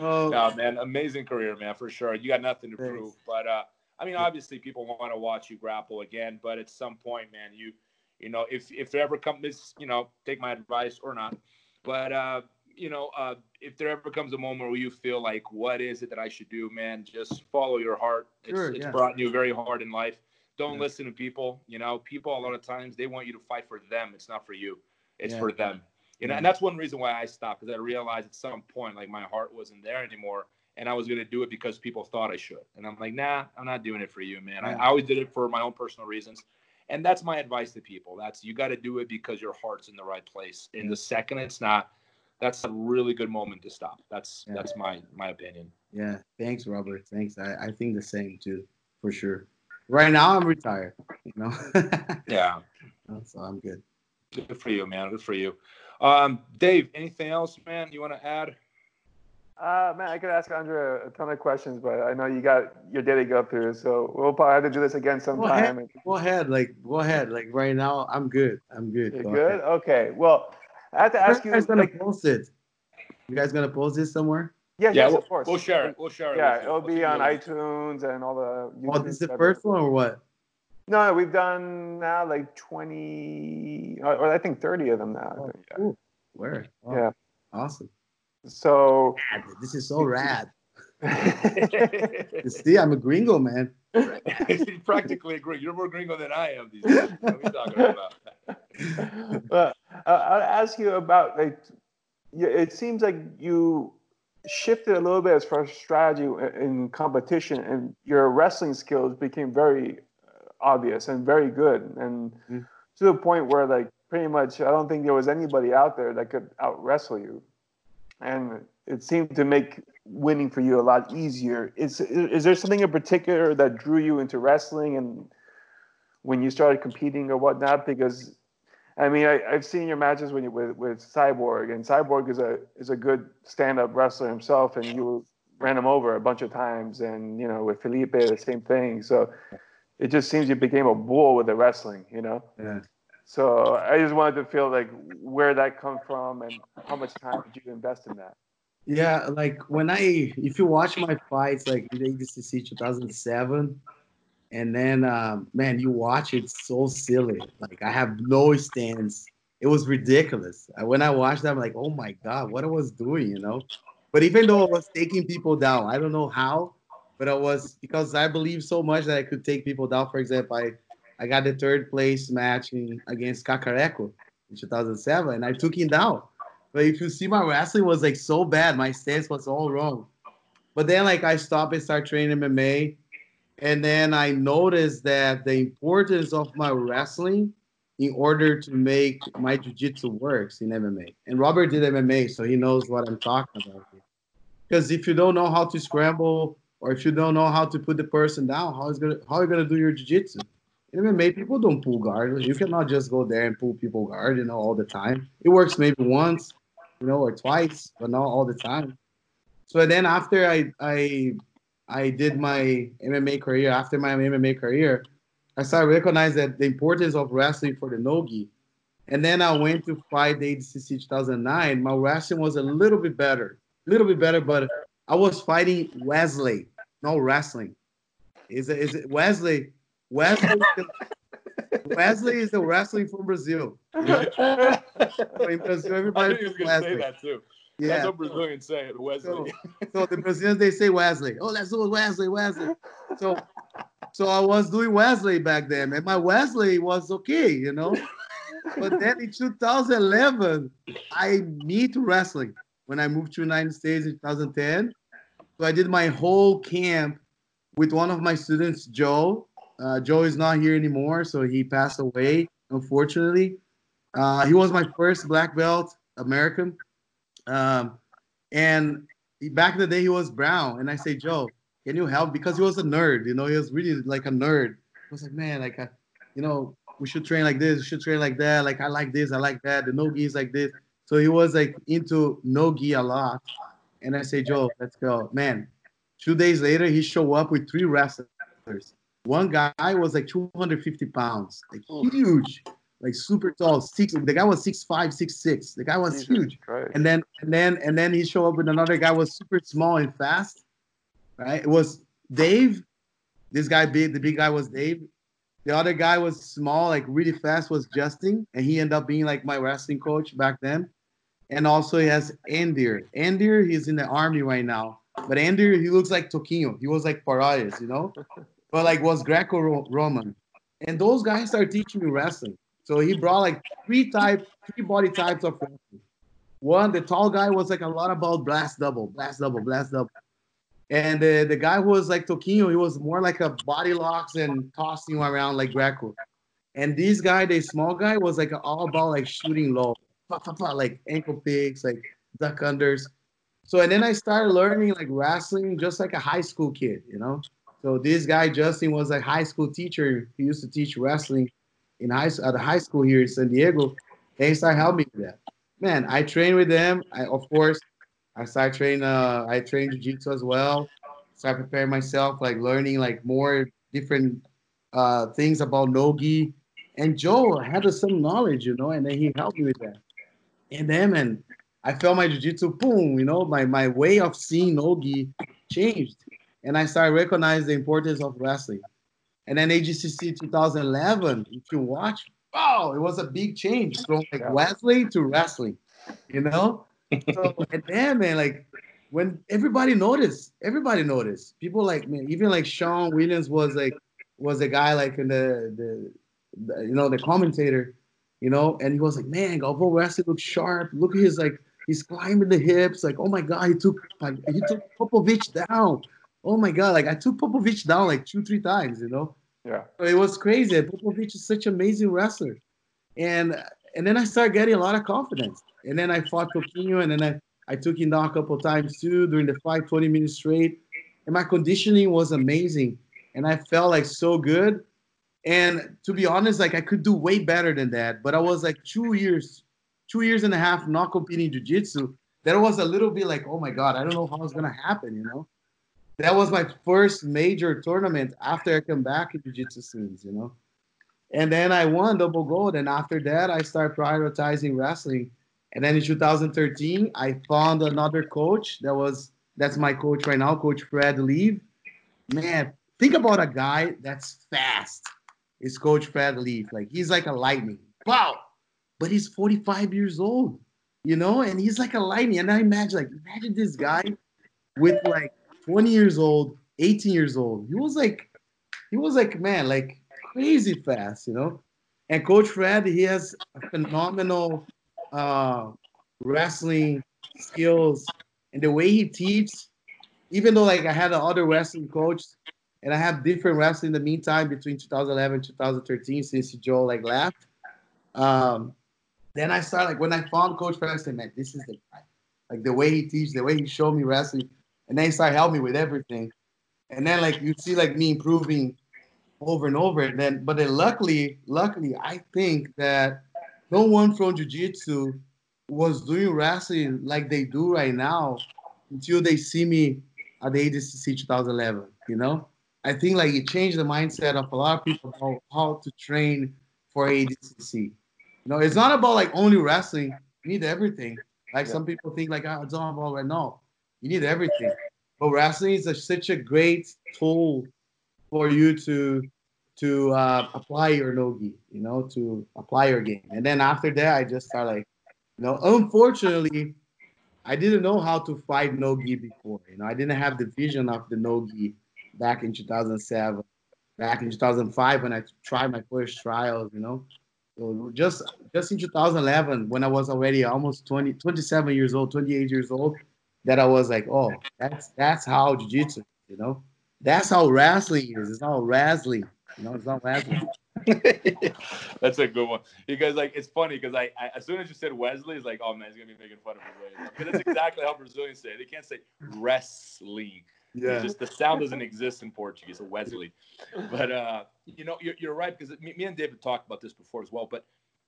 oh, no, man, amazing career, man, for sure. You got nothing to Thanks. prove, but uh, I mean, obviously, people want to watch you grapple again. But at some point, man, you, you know, if if there ever comes, you know, take my advice or not, but uh, you know, uh, if there ever comes a moment where you feel like, what is it that I should do, man? Just follow your heart. It's, Sure, it's yeah. brought you very hard in life. Don't Yeah. listen to people. You know, people a lot of times they want you to fight for them. It's not for you. It's Yeah. for them. You know, and that's one reason why I stopped because I realized at some point like my heart wasn't there anymore, and I was gonna do it because people thought I should, and I'm like, nah, I'm not doing it for you, man. I. I always did it for my own personal reasons, and that's my advice to people. That's you got to do it because your heart's in the right place. And the second it's not, that's a really good moment to stop. That's Yeah. that's my my opinion. yeah. Thanks, Robert. Thanks. I, I think the same too, for sure. Right now, I'm retired. You know, Yeah, so I'm good. good for you, man. Good for you. Um, Dave, anything else, man? You want to add? Uh, man, I could ask Andre a ton of questions, but I know you got your day to go through, so we'll probably have to do this again sometime. And- Go ahead, like go ahead. Like right now, I'm good. I'm good. You're Go good? ahead. Okay. Well, I have to ask you you. guys gonna Like, post it? You guys gonna post this somewhere? yeah, Yeah, yes, we'll, of course. we'll share it. We'll share it. Yeah, it'll We'll be on you iTunes and all the. Oh, this is the first one or what? No, we've done now like 20, or, or I think 30 of them now. Oh, think, yeah. cool. Where? Oh, Yeah. Awesome. So, Rad. This is so rad. See, I'm a gringo, man. you practically agree. You're more gringo than I am these days. What are we talking about? but uh, I'll ask you about like, it seems like you shifted a little bit as far as strategy in- competition, and your wrestling skills became very uh, obvious and very good, and Mm. to the point where like pretty much I don't think there was anybody out there that could out wrestle you, and it seemed to make winning for you a lot easier. Is is there something in particular that drew you into wrestling and when you started competing or whatnot? Because I mean, I, I've seen your matches when you with, with Cyborg, and Cyborg is a is a good stand up wrestler himself, and you ran him over a bunch of times, and you know with Felipe the same thing. So it just seems you became a bull with the wrestling, you know. Yeah. So I just wanted to feel like where that come from and how much time did you invest in that? Yeah, like when I, if you watch my fights, like in the ADCC 2007, and then, um, man, you watch it so silly. Like I have no stance. It was ridiculous. When I watched that, I'm like, oh my god, what I was doing, you know. But even though I was taking people down, I don't know how, but I was because I believe so much that I could take people down. For example, I, I got the third place match in, against Kakareko in 2007, and I took him down. But if you see my wrestling was like so bad, my stance was all wrong. But then like I stopped and started training MMA, and then I noticed that the importance of my wrestling in order to make my jiu-jitsu works in MMA. And Robert did MMA, so he knows what I'm talking about. Because if you don't know how to scramble or if you don't know how to put the person down, how is gonna how are you gonna do your jiu-jitsu? In MMA, people don't pull guard. You cannot just go there and pull people guard, you know, all the time. It works maybe once, you know, or twice, but not all the time. So then after I I I did my MMA career, after my MMA career, I started recognizing that the importance of wrestling for the nogi. And then I went to fight the ADCC 2009. My wrestling was a little bit better, a little bit better, but I was fighting Wesley, no wrestling. Is it, is it Wesley? Wesley, Wesley is the wrestling from Brazil. In Brazil, I knew he was to say that too. Yeah. That's what Brazilians say, Wesley. So the Brazilians they say Wesley. Oh, let's do Wesley, Wesley. So so I was doing Wesley back then, and my Wesley was okay, you know. But then in 2011, I meet wrestling when I moved to United States in 2010. So I did my whole camp with one of my students, Joe. Uh, Joe is not here anymore, so he passed away, unfortunately. Uh, he was my first black belt American. Um, and back in the day, he was brown. And I say, Joe, can you help? Because he was a nerd, you know, he was really like a nerd. I was like, man, like, I, you know, we should train like this, we should train like that. Like, I like this, I like that. The no gi is like this. So he was like into no gi a lot. And I say, Joe, let's go. Man, two days later, he show up with three wrestlers. One guy was like 250 pounds, like huge, like super tall. Six. The guy was six five, six six. The guy was Jesus huge. Christ. And then and then and then he show up with another guy was super small and fast. Right? It was Dave. This guy big, the big guy was Dave. The other guy was small, like really fast, was Justin, and he ended up being like my wrestling coach back then. And also he has Andir. Andir, he's in the army right now. But Andir, he looks like Toquinho. He was like Palhares, you know? But like was Greco-Roman. And those guys started teaching me wrestling. So he brought like three type, three body types of wrestling. One, the tall guy was like a lot about blast double, blast double, blast double. And the, the guy who was like Toquinho, he was more like a body locks and tossing around like Greco. And this guy, the small guy, was like all about like shooting low, pa, pa, pa, like ankle picks, like duck unders. So and then I started learning like wrestling just like a high school kid, you know. So this guy Justin was a high school teacher. He used to teach wrestling in high at a high school here in San Diego. they he started helping me with that. Man, I trained with them. I of course I started training. Uh, I trained jiu-jitsu as well. Started preparing myself, like learning like more different uh, things about nogi. And Joe had some knowledge, you know, and then he helped me with that. And then, man, I felt my jiu-jitsu, boom, you know, my, my way of seeing nogi changed. And I started recognizing the importance of wrestling. And then ADCC 2011, if you watch, wow, it was a big change from like Wesley to wrestling, you know? So, and then, man, like when everybody noticed, everybody noticed. People like, man, even like Sean Williams was like, was a guy like in the, the, the you know, the commentator, you know, and he was like, man, Galvão Wesley looks sharp. Look at his like, he's climbing the hips. Like, oh my God, he took, he took Popovitch down. Oh my God, like I took Popovitch down like two, three times, you know. yeah. It was crazy. Popovitch is such an amazing wrestler. And and then I started getting a lot of confidence. And then I fought Toquinho, and then I, I took him down a couple times too during the fight, 20 minutes straight. And my conditioning was amazing. And I felt like so good. And to be honest, like I could do way better than that. But I was like two years, two years and a half not competing jiu-jitsu. That was a little bit like, oh my God, I don't know how it's gonna happen, you know? That was my first major tournament after I come back in jiu-jitsu scenes, you know. And then I won double gold. And after that, I started prioritizing wrestling. And then in 2013, I found another coach that was that's my coach right now, Coach Fred Leave. Man, think about a guy that's fast. It's Coach Fred Leave. Like he's like a lightning. Wow. But he's 45 years old, you know, and he's like a lightning. And I imagine, like, imagine this guy with like 20 years old, 18 years old. He was like, he was like, man, like crazy fast, you know. And Coach Fred, he has phenomenal uh, wrestling skills, and the way he teaches. Even though like I had another wrestling coach, and I have different wrestling in the meantime between 2011 and 2013 since Joe like left. Um, then I started like when I found Coach Fred, I said, man, this is the guy. Like the way he teaches, the way he showed me wrestling, and then he started helping me with everything. And then like you see like me improving over and over. And then, but then luckily, luckily, I think that no one from jiu-jitsu was doing wrestling like they do right now until they see me at the ADCC 2011. You know, I think like it changed the mindset of a lot of people about how to train for ADCC. You know, it's not about like only wrestling. You need everything. Like Yeah. some people think like, oh, it's all about right now. You need everything. But wrestling is a, such a great tool for you to to uh, apply your nogi, you know, to apply your game. And then after that, I just start like, you know, unfortunately, I didn't know how to fight nogi before. You know, I didn't have the vision of the nogi back in 2007, back in 2005 when I tried my first trials. You know, so just just in 2011 when I was already almost 20, 27 years old, 28 years old, that I was like, oh, that's that's how jiu-jitsu. You know, that's how wrestling is. It's not wrestling. You know, it's not wrestling. That's a good one. Because like it's funny because I, I, as soon as you said Wesley, it's like, oh man, he's gonna be making fun of me. Because that's exactly how Brazilians say it. They can't say wrestling. Yeah. It's just the sound doesn't exist in Portuguese, so Wesley. But uh, you know, you're, you're right because me, me, and David talked about this before as well. But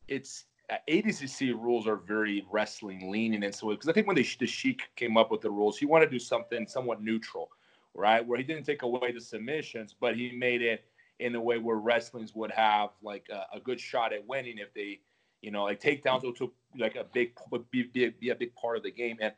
it's ADCC rules are very wrestling leaning, and so because I think when the, the Sheik came up with the rules, he wanted to do something somewhat neutral, right? Where he didn't take away the submissions, but he made it in a way where wrestlings would have like a, a good shot at winning if they, you know, like takedowns will took like a big be, be, be a big part of the game, and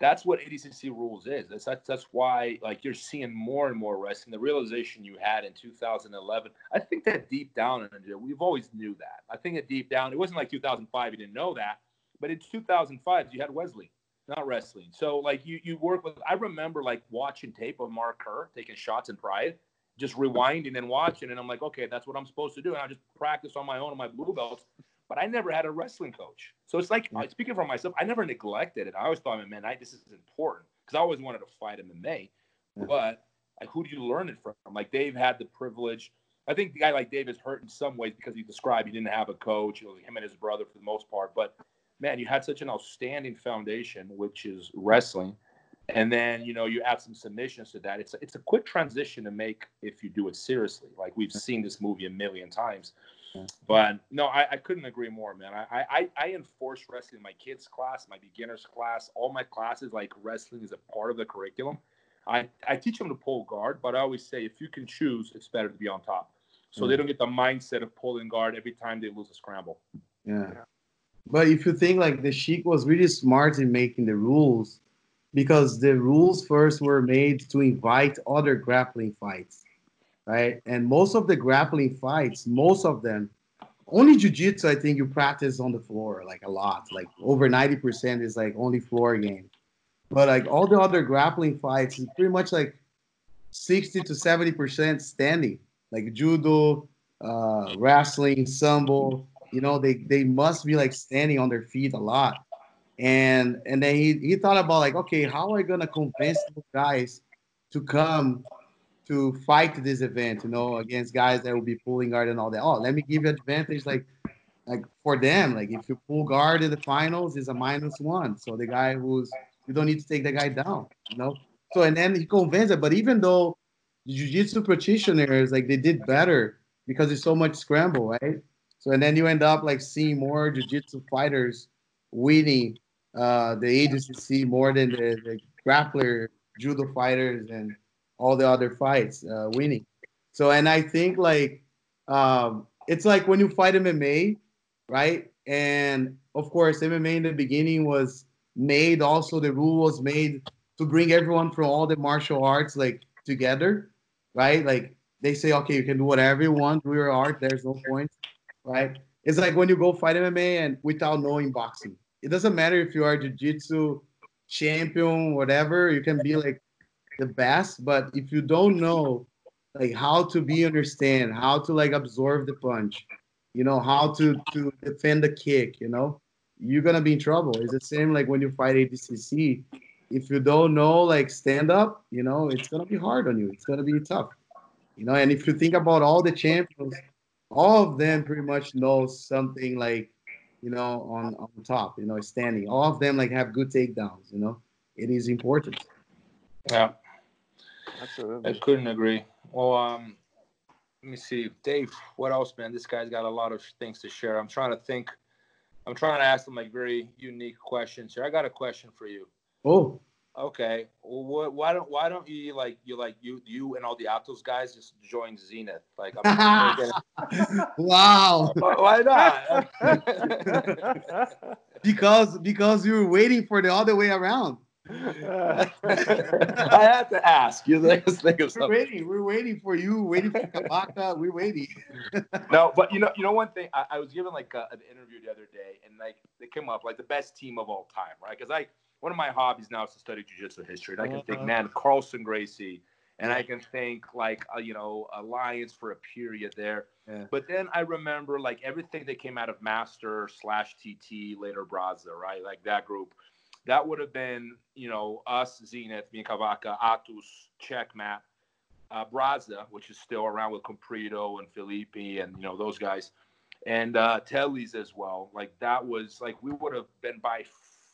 that's what ADCC rules is. That's, that's that's why like you're seeing more and more wrestling. The realization you had in 2011, I think that deep down, we've always knew that. I think that deep down, it wasn't like 2005 you didn't know that, but in 2005 you had Wesley, not wrestling. So like you you work with. I remember like watching tape of Mark Kerr taking shots in Pride just rewinding and watching, and I'm like, okay, that's what I'm supposed to do, and I just practice on my own on my blue belts. But I never had a wrestling coach, so it's like speaking for myself, I never neglected it. I always thought, man, I, this is important because I always wanted to fight MMA, but like, who do you learn it from? Like Dave had the privilege. I think the guy like Dave is hurt in some ways because he described he didn't have a coach, you know, him and his brother for the most part. But man, you had such an outstanding foundation, which is wrestling and then you know you add some submissions to that it's a, it's a quick transition to make if you do it seriously like we've seen this movie a million times but no I, I couldn't agree more man. I, I i enforce wrestling in my kids class my beginners class all my classes like wrestling is a part of the curriculum. I i teach them to pull guard but i always say if you can choose it's better to be on top. So they don't get the mindset of pulling guard every time they lose a scramble. Yeah. But if you think like the sheik was really smart in making the rules because the rules first were made to invite other grappling fights, right? And most of the grappling fights, most of them, only jiu-jitsu, I think you practice on the floor like a lot. Like over 90% is like only floor game. But like all the other grappling fights is pretty much like 60 to 70% standing. Like judo, uh, wrestling, sambo, you know, they, they must be like standing on their feet a lot and and then he, he thought about like okay how are i gonna convince those guys to come to fight this event you know against guys that will be pulling guard and all that. Oh let me give you advantage like like for them. Like if you pull guard in the finals is a minus one. So the guy who's you don't need to take the guy down you know? So and then he convinced it. But even though the jiu-jitsu practitioners like they did better because it's so much scramble right? So and then you end up like seeing more jiu-jitsu fighters winning uh, the ADCC more than the, the, grappler, judo fighters, and all the other fights uh, winning. So, and I think like um, it's like when you fight MMA, right? And of course, MMA in the beginning was made. Also, the rule was made to bring everyone from all the martial arts like together, right? Like they say, okay, you can do whatever you want, do your art. There's no point, right? It's like when you go fight MMA and without knowing boxing, it doesn't matter if you are jiu-jitsu champion, whatever, you can be like the best, but if you don't know like how to be understand, how to like absorb the punch, you know, how to to defend the kick, you know, you're gonna be in trouble. It's the same like when you fight ADCC. If you don't know like stand up, you know, it's gonna be hard on you. It's gonna be tough, you know. And if you think about all the champions, all of them pretty much know something like you know, on on top, you know, standing. All of them like have good takedowns, you know. It is important. Yeah. Absolutely. I couldn't agree. Well, um, let me see, Dave. What else, man? This guy's got a lot of things to share. I'm trying to think. I'm trying to ask him like very unique questions here. I got a question for you. Oh. Okay. Well, why don't why don't you like you like you you and all the Atos guys just join Zenith? Like, I'm wow. why not? because because you were waiting for the other way around. I had to ask. You let's think of something. We're waiting. We're waiting for you. Waiting for Kabaka. We're waiting. no, but you know, you know one thing. I, I was given like a, an interview the other day, and like they came up like the best team of all time, right? Because I one of my hobbies now is to study jiu-jitsu history. And I can think, Uh-huh. man, Carlson Gracie, and I can think like uh, you know Alliance for a period there. Yeah. But then I remember like everything that came out of Master slash TT later Brasa, right? Like that group. That would have been you know us, Zenith, Minkavaka, Atos, Checkmat, uh, Brasa, which is still around with Comprido and Felipe and you know those guys, and uh, Telly's as well. Like that was like we would have been by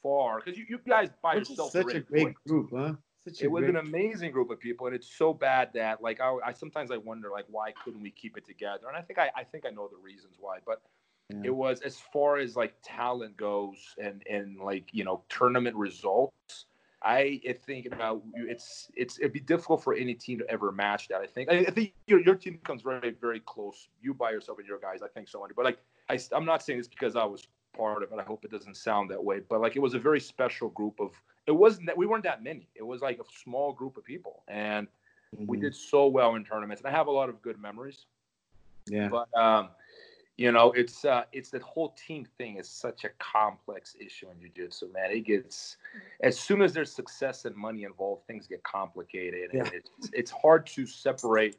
far because you, you guys by yourself. such a great win. group, huh? Such a It was great an amazing group of people, and it's so bad that like I, I sometimes I wonder like why couldn't we keep it together? And I think I, I think I know the reasons why, but Yeah. it was as far as like talent goes and and like you know tournament results. I think about it's it's it'd be difficult for any team to ever match that. I think I, I think your your team comes very very close. You by yourself and your guys, I think so. But like I I'm not saying this because I was part of it. I hope it doesn't sound that way. But like it was a very special group of. It wasn't that we weren't that many. It was like a small group of people, and we Mhm. did so well in tournaments. And I have a lot of good memories. Yeah. But um, you know, it's uh, it's that whole team thing is such a complex issue in jiu-jitsu, man. It gets as soon as there's success and money involved, things get complicated, and Yeah. it's it's hard to separate,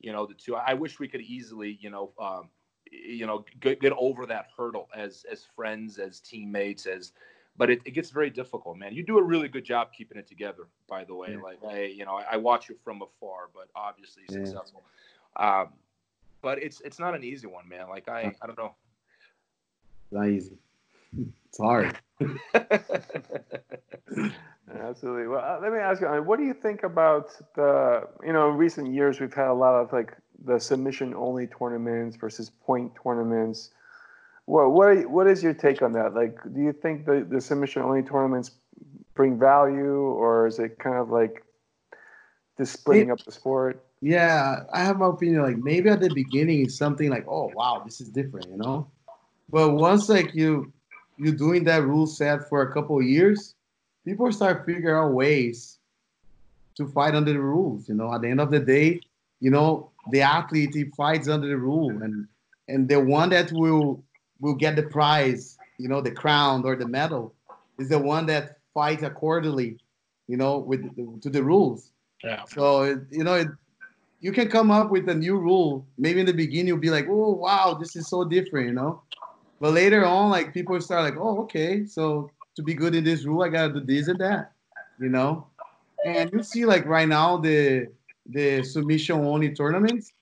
you know, the two. I wish we could easily, you know, um, you know, get, get over that hurdle as as friends, as teammates, as but it, it gets very difficult, man. You do a really good job keeping it together, by the way. Yeah. Like hey you know, I, I watch you from afar, but obviously Yeah. successful. Um, but it's it's not an easy one, man. Like I, I don't know. Not easy. It's hard. Absolutely. Well, uh, let me ask you, uh, what do you think about the, you know, in recent years, we've had a lot of like the submission only tournaments versus point tournaments. What, what, what is your take on that? Like, do you think the, the submission only tournaments bring value or is it kind of like just splitting up the sport? Yeah, I have my opinion. Like maybe at the beginning it's something like, oh wow, this is different, you know. But once like you you're doing that rule set for a couple of years, people start figuring out ways to fight under the rules. You know, at the end of the day, you know, the athlete he fights under the rule, and and the one that will will get the prize, you know, the crown or the medal, is the one that fights accordingly, you know, with to the rules. Yeah. So you know, it, you can come up with a new rule. Maybe in the beginning you'll be like, "Oh, wow, this is so different," you know. But later on, like people start like, "Oh, okay, so to be good in this rule, I gotta do this and that," you know. And you see, like right now, the the submission only tournaments,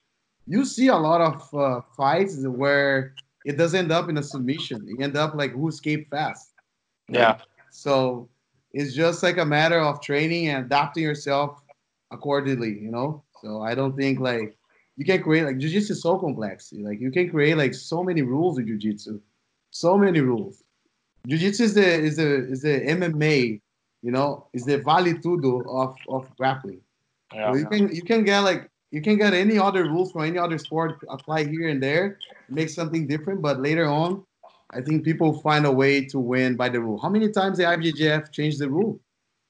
you see a lot of uh, fights where it doesn't end up in a submission. You end up like who escaped fast. Yeah. So it's just like a matter of training and adapting yourself accordingly, you know. So I don't think like you can create like jiu-jitsu is so complex. Like you can create like so many rules in jiu-jitsu, so many rules. Jiu-jitsu is the is the is the MMA, you know, is the vale tudo of of grappling. Yeah. So you can you can get like you can get any other rules from any other sport apply here and there, make something different. But later on, I think people find a way to win by the rule. How many times the IBJJF changed the rule?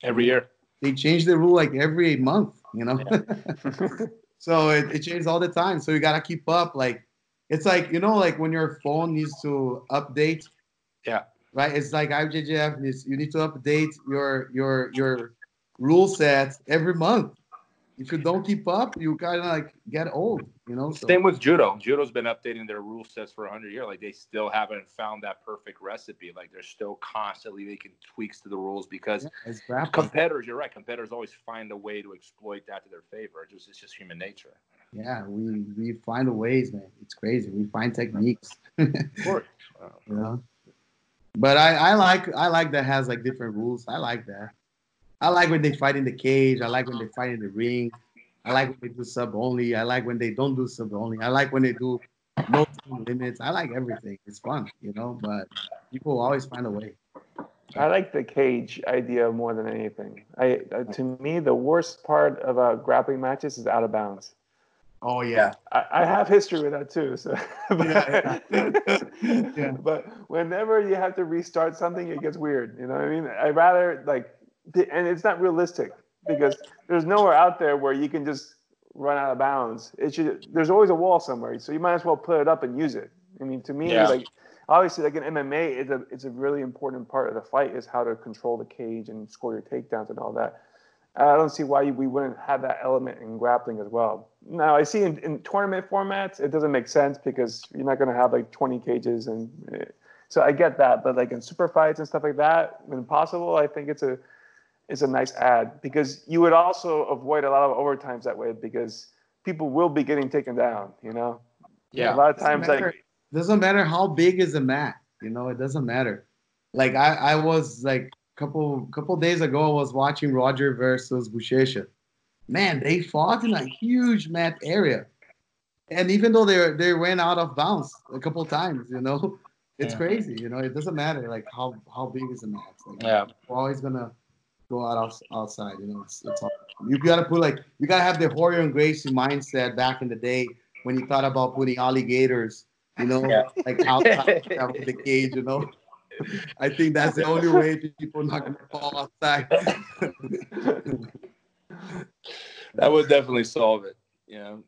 Every year. They change the rule like every month, you know. so it, it changes all the time. So you gotta keep up. Like it's like you know, like when your phone needs to update. Yeah. Right. It's like IBJJF needs you need to update your your your rule set every month. If you don't keep up, you kind of like get old, you know. So, Same with judo. Judo's been updating their rule sets for 100 years. Like they still haven't found that perfect recipe. Like they're still constantly making tweaks to the rules because yeah, competitors, you're right, competitors always find a way to exploit that to their favor. It's just, it's just human nature. Yeah, we we find ways, man. It's crazy. We find techniques. Of course. you know. But I, I like I like that has like different rules. I like that. I like when they fight in the cage. I like when they fight in the ring. I like when they do sub only. I like when they don't do sub only. I like when they do no limits. I like everything. It's fun, you know. But people always find a way. I like the cage idea more than anything. I uh, to me the worst part about grappling matches is out of bounds. Oh yeah, I, I have history with that too. So, Yeah, yeah. Yeah. but whenever you have to restart something, it gets weird. You know what I mean? I rather like, and it's not realistic because there's nowhere out there where you can just run out of bounds. It should. There's always a wall somewhere, so you might as well put it up and use it. I mean, to me, Yeah. like obviously, like in MMA, it's a it's a really important part of the fight is how to control the cage and score your takedowns and all that. I don't see why we wouldn't have that element in grappling as well. Now, I see in, in tournament formats, it doesn't make sense because you're not going to have like 20 cages, and eh, so I get that. But like in super fights and stuff like that, when possible, I think it's a it's a nice ad because you would also avoid a lot of overtimes that way because people will be getting taken down. You know, Yeah. a lot of Doesn't times matter. like doesn't matter how big is the mat you know it doesn't matter like i i was like a couple couple days ago i was watching roger versus buchecha man they fought in a huge mat area and even though they they went out of bounds a couple times you know it's Yeah. crazy you know it doesn't matter like how how big is the mat like, Yeah. we're always gonna go out outside you know it's, it's you gotta put like you gotta have the Rorion Gracie mindset back in the day when you thought about putting alligators you know Yeah. like outside of the cage you know I think that's the only way people not gonna fall outside. That would definitely solve it. You know.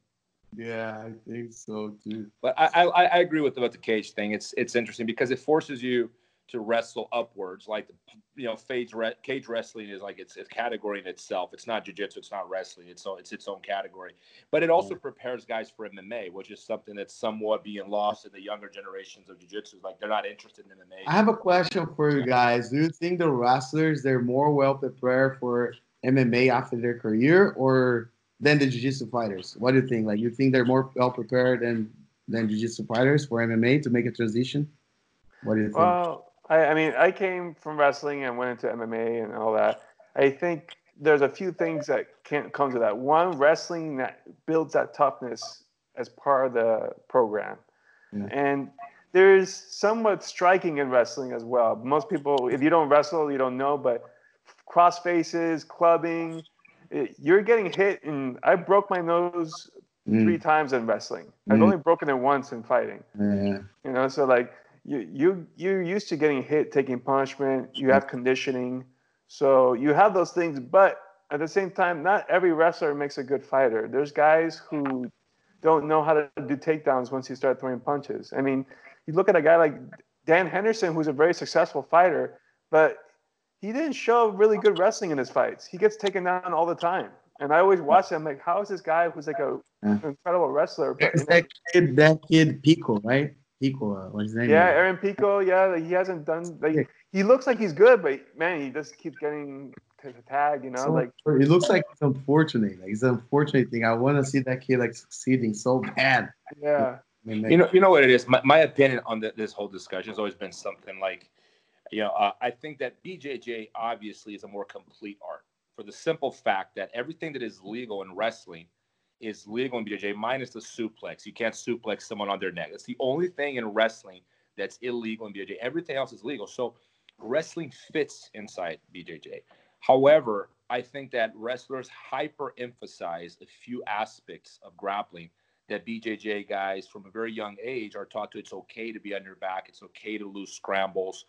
yeah, I think so too. But I, I, I agree with about the cage thing. It's it's interesting because it forces you to wrestle upwards. Like you know, cage re- cage wrestling is like it's a category in itself. It's not jujitsu. It's not wrestling. It's so it's its own category. But it also mm. prepares guys for MMA, which is something that's somewhat being lost in the younger generations of jujitsu. Like they're not interested in MMA. I have a question for you guys. Do you think the wrestlers they're more well prepared for MMA after their career or than the jiu-jitsu fighters? What do you think? Like you think they're more well prepared than than jiu-jitsu fighters for MMA to make a transition? What do you think? Well, I, I mean, I came from wrestling and went into MMA and all that. I think there's a few things that can come to that. One, wrestling that builds that toughness as part of the program, Yeah. and there's somewhat striking in wrestling as well. Most people, if you don't wrestle, you don't know, but cross faces, clubbing, it, you're getting hit. And I broke my nose Mm, three times in wrestling. I've Mm. only broken it once in fighting. yeah. You know, so like you you you're used to getting hit, taking punishment. You have conditioning, so you have those things. But at the same time, not every wrestler makes a good fighter. There's guys who don't know how to do takedowns once you start throwing punches. I mean, you look at a guy like Dan Henderson, who's a very successful fighter, but he didn't show really good wrestling in his fights. He gets taken down all the time. And I always watch him like, how is this guy who's like a Yeah. incredible wrestler? But It's that kid, that kid Pico, right? Pico, uh, what's his name? Yeah, Aaron Pico. Yeah, like, he hasn't done Yeah. like he looks like he's good, but man, he just keeps getting t- t- tagged. You know, So, like it looks like it's unfortunate. Like it's an unfortunate thing. I want to see that kid like succeeding so bad. yeah, I mean, like, You know, you know what it is. My, my opinion on the, this whole discussion has always been something like, you know, uh, I think that BJJ obviously is a more complete art for the simple fact that everything that is legal in wrestling is legal in BJJ minus the suplex. You can't suplex someone on their neck. That's the only thing in wrestling that's illegal in BJJ. Everything else is legal. So wrestling fits inside BJJ. However, I think that wrestlers hyper emphasize a few aspects of grappling that BJJ guys from a very young age are taught to it's okay to be on your back, it's okay to lose scrambles.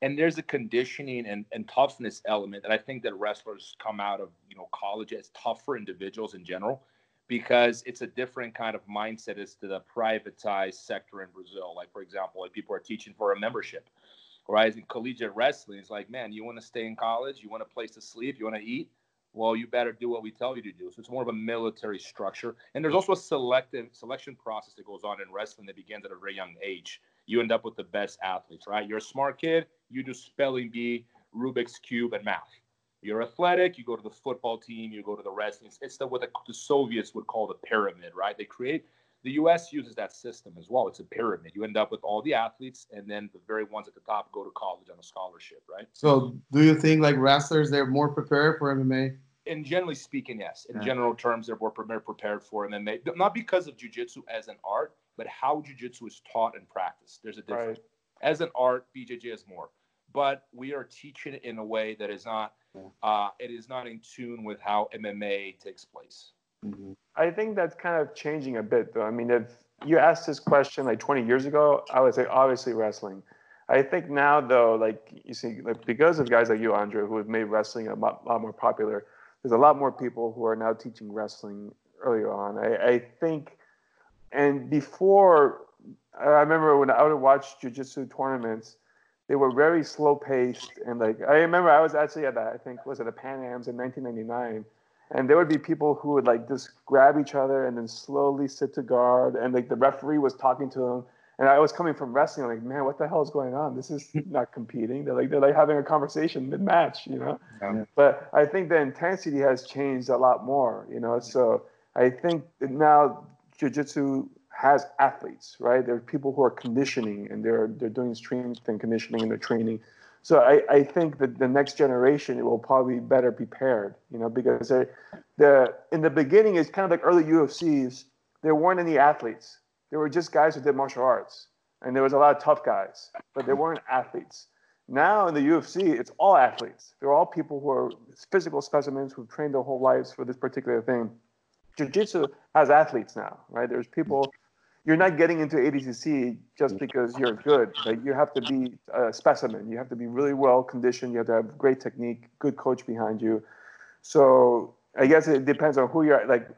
And there's a conditioning and, and toughness element that I think that wrestlers come out of, you know, college as tougher individuals in general because it's a different kind of mindset as to the privatized sector in Brazil. Like, for example, like people are teaching for a membership. Whereas in collegiate wrestling, it's like, man, you want to stay in college, you want a place to sleep, you want to eat, well, you better do what we tell you to do. So it's more of a military structure. And there's also a selective selection process that goes on in wrestling that begins at a very young age. You end up with the best athletes, right? You're a smart kid, you do spelling bee, Rubik's Cube, and math. You're athletic, you go to the football team, you go to the wrestling. It's the, what the, the Soviets would call the pyramid, right? They create, the US uses that system as well. It's a pyramid. You end up with all the athletes, and then the very ones at the top go to college on a scholarship, right? so do you think like wrestlers they're more prepared for MMA? And generally speaking, yes. In Yeah. general terms, they're more pre- prepared for MMA, not because of jujitsu as an art, but how jujitsu is taught and practiced. There's a difference. right. As an art, BJJ is more, but we are teaching it in a way that is not. Uh, it is not in tune with how MMA takes place. Mhm. I think that's kind of changing a bit, though. I mean, if you asked this question like 20 years ago, I would say obviously wrestling. I think now, though, like you see, like because of guys like you, Andre, who have made wrestling a lot, lot more popular, there's a lot more people who are now teaching wrestling earlier on. I, I think, and before I remember when I would watch jujitsu tournaments, they were very slow paced and like I remember I was actually at that I think was it the Pan Am's in 1999, and there would be people who would like just grab each other and then slowly sit to guard, and like the referee was talking to them. And I was coming from wrestling, like, man, what the hell is going on? This is not competing. They're like, they're like having a conversation mid match, you know. Yeah. But I think the intensity has changed a lot more, you know. So I think that now jujitsu has athletes, right? There are people who are conditioning and they're they're doing strength and conditioning and they're training. So I, I think that the next generation will probably be better prepared, you know, because the in the beginning it's kind of like early UFCs. There weren't any athletes. There were just guys who did martial arts, and there was a lot of tough guys, but they weren't athletes. Now in the UFC, it's all athletes. They're all people who are physical specimens who've trained their whole lives for this particular thing. Jiu-Jitsu has athletes now, right? There's people you're not getting into ADCC just because you're good. Like you have to be a specimen. You have to be really well conditioned. You have to have great technique, good coach behind you. So I guess it depends on who you're like.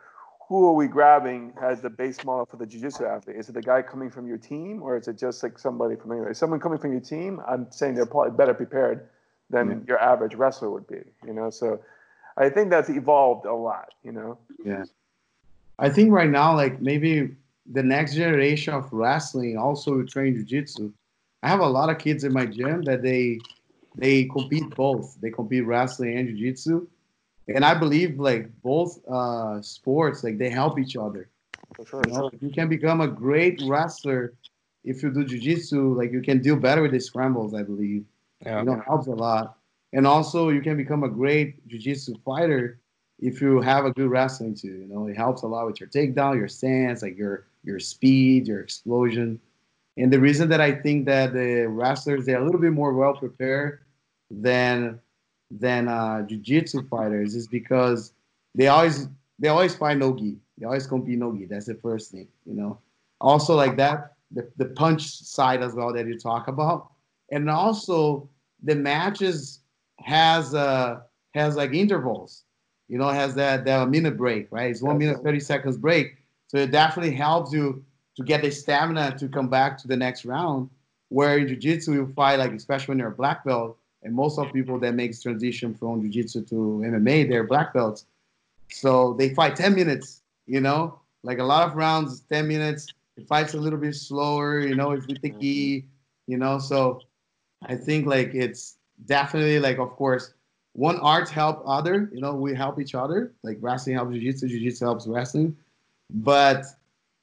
Who are we grabbing as the base model for the jiu-jitsu athlete? Is it the guy coming from your team, or is it just like somebody from anywhere? Someone coming from your team, I'm saying they're probably better prepared than your average wrestler would be. You know, so I think that's evolved a lot. You know, Yeah. I think right now, like maybe the next generation of wrestling also train jujitsu. I have a lot of kids in my gym that they they compete both. They compete wrestling and jujitsu, and I believe like both uh, sports like they help each other. for sure. You, know, you can become a great wrestler if you do jujitsu. Like you can deal better with the scrambles. I believe Yeah. you know, helps a lot. And also, you can become a great jiu-jitsu fighter if you have a good wrestling too. You know, it helps a lot with your takedown, your stance, like your your speed, your explosion. And the reason that I think that the wrestlers they're a little bit more well prepared than than uh, jiu-jitsu fighters is because they always they always fight no gi. They always compete no gi. That's the first thing. You know. Also, like that, the, the punch side as well that you talk about, and also the matches has uh has like intervals you know has that that minute break right? It's one minute 30 seconds break. So it definitely helps you to get the stamina to come back to the next round where in jiu-jitsu you fight like especially when you're a black belt and most of people that makes transition from jiu-jitsu to mma they're black belts. So they fight 10 minutes you know? Like a lot of rounds 10 minutes the fight's a little bit slower you know it's with the gi you know? So i think like it's definitely like of course one art help other you know we help each other. Like wrestling helps jiu-jitsu jiu-jitsu helps wrestling. But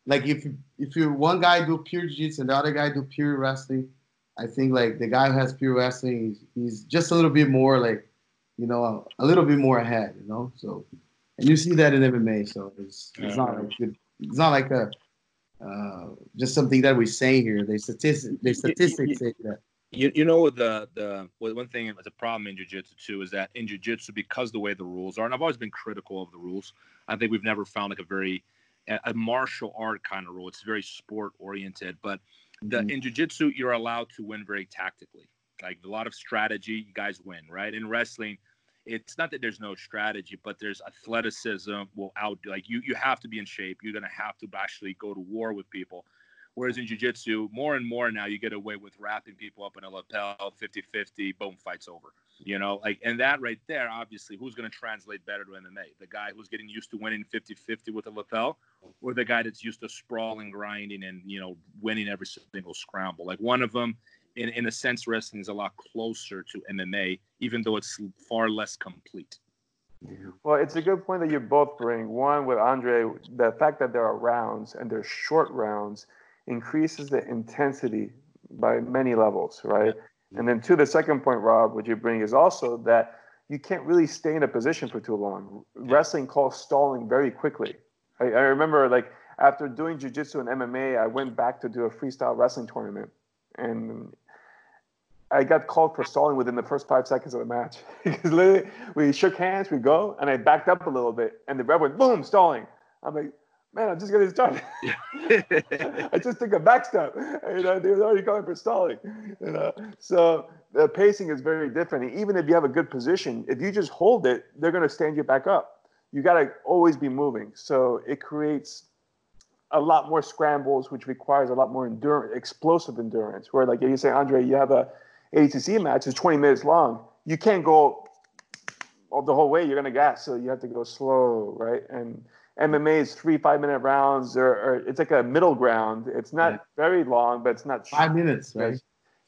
like if if you one guy do pure jiu-jitsu and the other guy do pure wrestling i think like the guy who has pure wrestling he's, he's just a little bit more like you know a, little bit more ahead you know? So and you see that in mma so it's, it's not like good, it's not like a uh, just something that we say here. They statistics they statistics say that You, you know the the one thing that's a problem in jiu-jitsu too is that in jiu-jitsu because the way the rules are and I've always been critical of the rules I think we've never found like a very a, martial art kind of rule. It's very sport oriented but the Mhm. in jiu-jitsu you're allowed to win very tactically. Like a lot of strategy you guys win right? In wrestling it's not that there's no strategy but there's athleticism will out like you you have to be in shape. You're going to have to actually go to war with people Whereas in jiu-jitsu, more and more now you get away with wrapping people up in a lapel, 50-50, boom, fight's over. You know, like and that right there, obviously, who's going to translate better to MMA? The guy who's getting used to winning 50-50 with a lapel, or the guy that's used to sprawling, grinding, and you know, winning every single scramble. Like one of them, in in a sense, wrestling is a lot closer to MMA, even though it's far less complete. Well, it's a good point that you both bring. One with Andre, the fact that there are rounds and they're short rounds increases the intensity by many levels, right? And then to the second point, Rob, what you bring is also that you can't really stay in a position for too long. Wrestling calls stalling very quickly. I, I remember like after doing jujitsu and MMA, I went back to do a freestyle wrestling tournament, and I got called for stalling within the first five seconds of the match. because literally, we shook hands, we go, and I backed up a little bit, and the ref went boom, stalling. I'm like, man, I'm just getting started. I just took a back step. You know, they were already calling for stalling. You know, so the pacing is very different. And even if you have a good position, if you just hold it, they're going to stand you back up. You got to always be moving. So it creates a lot more scrambles, which requires a lot more endurance, explosive endurance. Where like you say, Andre, you have a ADCC match it's 20 minutes long. You can't go the whole way. You're gonna gas, so you have to go slow, right? And MMA is three five minute rounds, or, or it's like a middle ground. It's not yeah. very long, but it's not five minutes, right?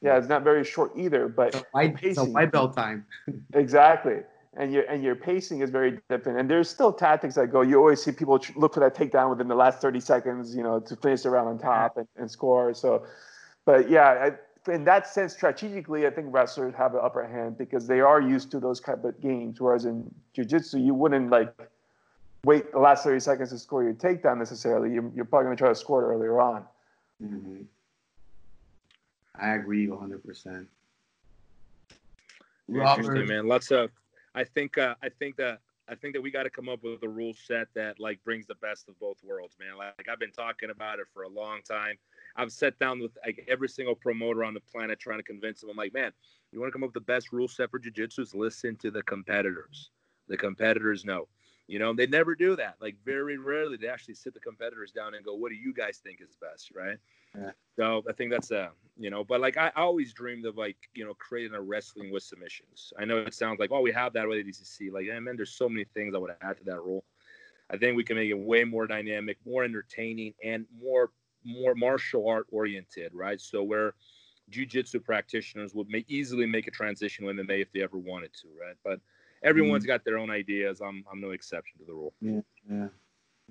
Yeah, it's not very short either. But it's a white, it's a white belt time. exactly and your and your pacing is very different. And there's still tactics that go. You always see people look for that takedown within the last 30 seconds, you know, to finish the round on top and, and score. So, but yeah, I, in that sense, strategically, I think wrestlers have an upper hand because they are used to those type of games. Whereas in jiu-jitsu, you wouldn't like wait the last 30 seconds to score your takedown necessarily. You're, you're probably going to try to score it earlier on. Mm-hmm. I agree 100%. Robert, man. Lots of I think uh, I think that I think that we got to come up with a rule set that like brings the best of both worlds, man. Like I've been talking about it for a long time. I've sat down with like every single promoter on the planet trying to convince them. I'm like, man, you want to come up with the best rule set for jiu-jitsu? Listen to the competitors. The competitors know. You know, they never do that. Like very rarely they actually sit the competitors down and go, "What do you guys think is best?" Right? Yeah. So I think that's a you know, but like I, always dreamed of like you know creating a wrestling with submissions. I know it sounds like oh we have that with ADCC. Like man, there's so many things I would add to that rule. I think we can make it way more dynamic, more entertaining, and more more martial art oriented, right? So where jiu-jitsu practitioners would make easily make a transition with MMA if they ever wanted to, right? But everyone's mm-hmm. got their own ideas. I'm I'm no exception to the rule. Yeah, yeah.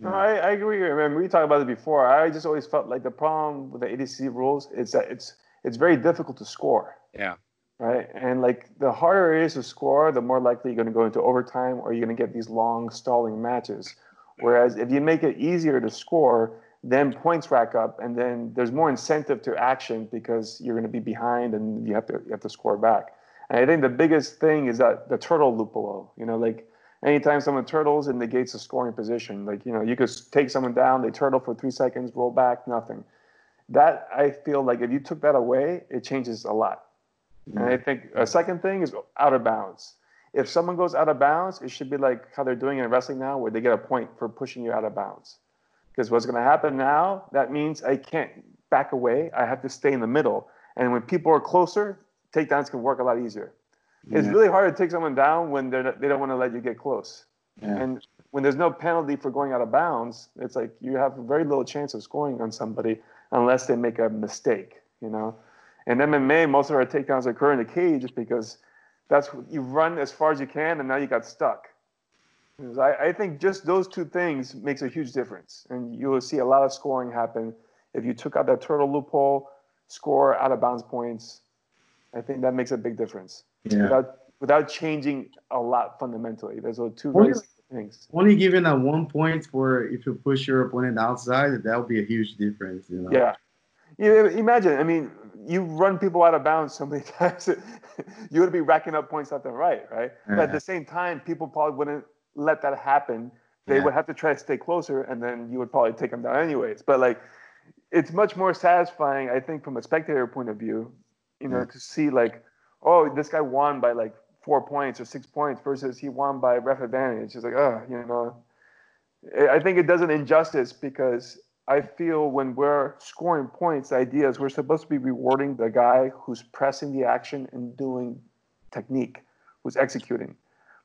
No, I, I agree. I mean, we talked about it before. I just always felt like the problem with the ADC rules is that it's it's very difficult to score. Yeah. Right. And like the harder it is to score, the more likely you're going to go into overtime or you're going to get these long stalling matches. Whereas if you make it easier to score, then points rack up, and then there's more incentive to action because you're going to be behind and you have to you have to score back. And I think the biggest thing is that the turtle loophole. You know, like anytime someone turtles, it negates the scoring position. Like, you know, you could take someone down, they turtle for three seconds, roll back, nothing. That I feel like if you took that away, it changes a lot. Mm-hmm. And I think a second thing is out of bounds. If someone goes out of bounds, it should be like how they're doing in wrestling now, where they get a point for pushing you out of bounds. Because what's going to happen now, that means I can't back away. I have to stay in the middle. And when people are closer, takedowns can work a lot easier. Yeah. It's really hard to take someone down when they're they don't want to let you get close. Yeah. And when there's no penalty for going out of bounds, it's like you have very little chance of scoring on somebody unless they make a mistake, you know. In MMA, most of our takedowns occur in the cage just because that's you run as far as you can and now you got stuck. I, I think just those two things makes a huge difference, and you will see a lot of scoring happen if you took out that turtle loophole, score out of bounds points. I think that makes a big difference yeah. without without changing a lot fundamentally. There's two only, things. Only given at one point for if you push your opponent outside, that would be a huge difference. You know? Yeah. You imagine. I mean, you run people out of bounds so many times, you would be racking up points left and right, right? Yeah. But at the same time, people probably wouldn't let that happen. They yeah. would have to try to stay closer, and then you would probably take them down anyways. But like, it's much more satisfying, I think, from a spectator point of view, you know, to see like oh, this guy won by like four points or six points versus he won by ref advantage. It's like, oh, you know, I think it does an injustice because I feel when we're scoring points, the idea is we're supposed to be rewarding the guy who's pressing the action and doing technique, who's executing.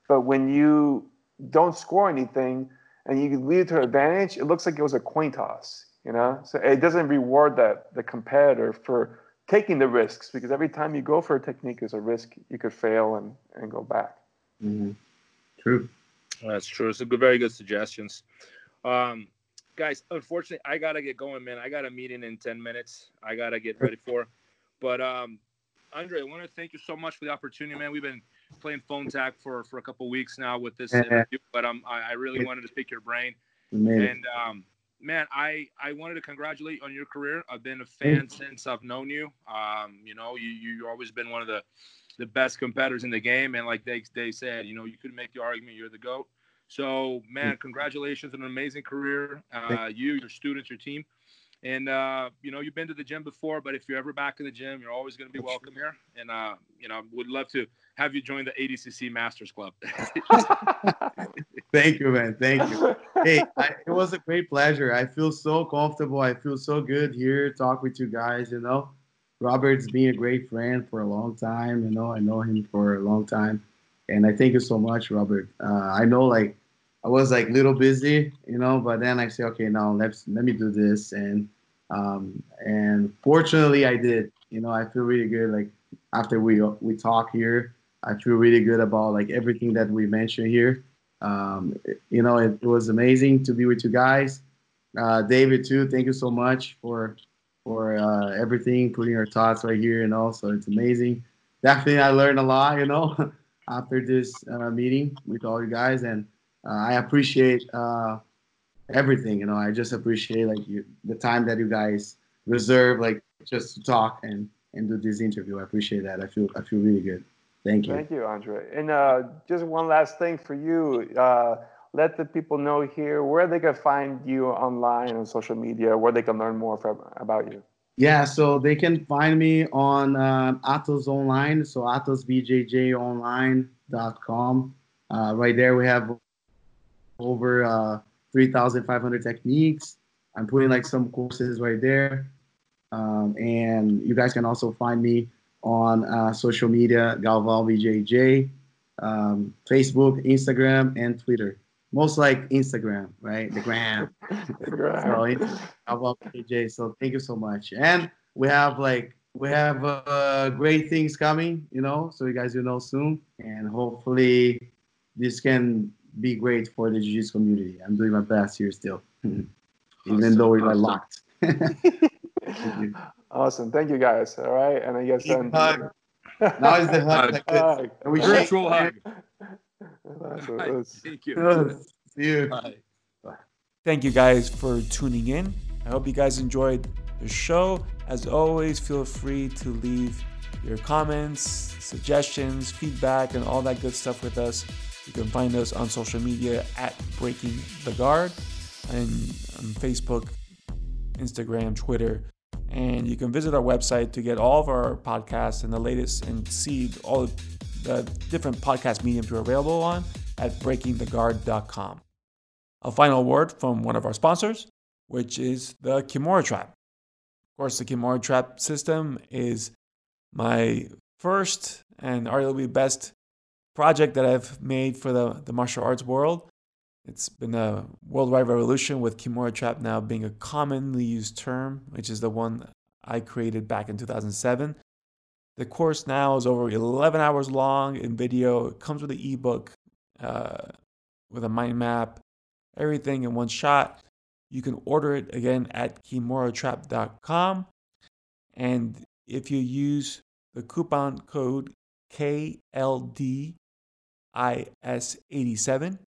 But when you don't score anything and you lead it to advantage, it looks like it was a coin toss, you know? So it doesn't reward that the competitor for taking the risks because every time you go for a technique is a risk you could fail and, and go back. Mm-hmm. True. That's true. It's a good, very good suggestions. Um, guys, unfortunately, I gotta get going, man. I got a meeting in ten minutes. I gotta get ready for. But um, Andre, I want to thank you so much for the opportunity, man. We've been playing phone tag for for a couple weeks now with this interview, but um, I, I really wanted to pick your brain. And um, man, I I wanted to congratulate you on your career. I've been a fan since I've known you. Um, you know, you you've always been one of the the best competitors in the game, and like they they said, you know, you could make the argument you're the goat. So, man, congratulations on an amazing career. Uh, you, your students, your team, And uh, you know, you've been to the gym before, but if you're ever back in the gym, you're always going to be welcome here. And uh, you know, would love to have you join the ADCC Masters Club. Thank you, man. Thank you. Hey, I, it was a great pleasure. I feel so comfortable. I feel so good here, talk with you guys. You know, Robert's been a great friend for a long time. You know, I know him for a long time, and I thank you so much, Robert. Uh, I know, like, I was like little busy, you know, but then I say, okay, now let's let me do this, and um, and fortunately, I did. You know, I feel really good. Like after we we talk here, I feel really good about like everything that we mentioned here. Um, you know, it, it, was amazing to be with you guys. Uh, David too, thank you so much for for uh, everything, putting your thoughts right here, and also it's amazing. Definitely, I learned a lot. You know, after this uh, meeting with all you guys, and uh, I appreciate uh, everything. You know, I just appreciate like you, the time that you guys reserve, like just to talk and and do this interview. I appreciate that. I feel I feel really good. Thank you. Thank you, Andre. And uh, just one last thing for you. Uh, let the people know here where they can find you online on social media, where they can learn more from, about you. Yeah, so they can find me on uh, Atos Online, so atosbjjonline.com. Uh, right there, we have over uh, 3,500 techniques. I'm putting like some courses right there. Um, and you guys can also find me on uh, social media, Galvão BJJ, um, Facebook, Instagram, and Twitter. Most like Instagram, right? The gram. so, Galvão BJJ. So thank you so much. And we have like we have uh, great things coming, you know. So you guys will know soon, and hopefully this can be great for the jiu-jitsu community. I'm doing my best here still, even awesome. though we're awesome. locked. Thank awesome. Thank you guys. All right. And I guess then. Hug. now is the hug. Like hug. We Virtual hug. Thank you. See you. Bye. Thank you guys for tuning in. I hope you guys enjoyed the show. As always, feel free to leave your comments, suggestions, feedback, and all that good stuff with us. You can find us on social media at Breaking the Guard and on Facebook, Instagram, Twitter. And you can visit our website to get all of our podcasts and the latest and see all the different podcast mediums we're available on at breakingtheguard.com. A final word from one of our sponsors, which is the Kimura Trap. Of course, the Kimura Trap system is my first and arguably best project that I've made for the, the martial arts world. It's been a worldwide revolution with Kimura Trap now being a commonly used term, which is the one I created back in 2007. The course now is over 11 hours long in video. It comes with an ebook, uh, with a mind map, everything in one shot. You can order it again at kimuratrap.com. And if you use the coupon code KLD IS87,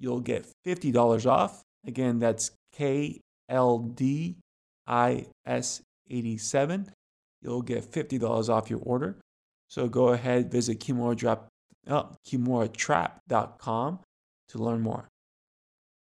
you'll get $50 off. Again, that's KLD IS87. You'll get $50 off your order. So go ahead, visit oh, uh, KimuraTrap.com to learn more.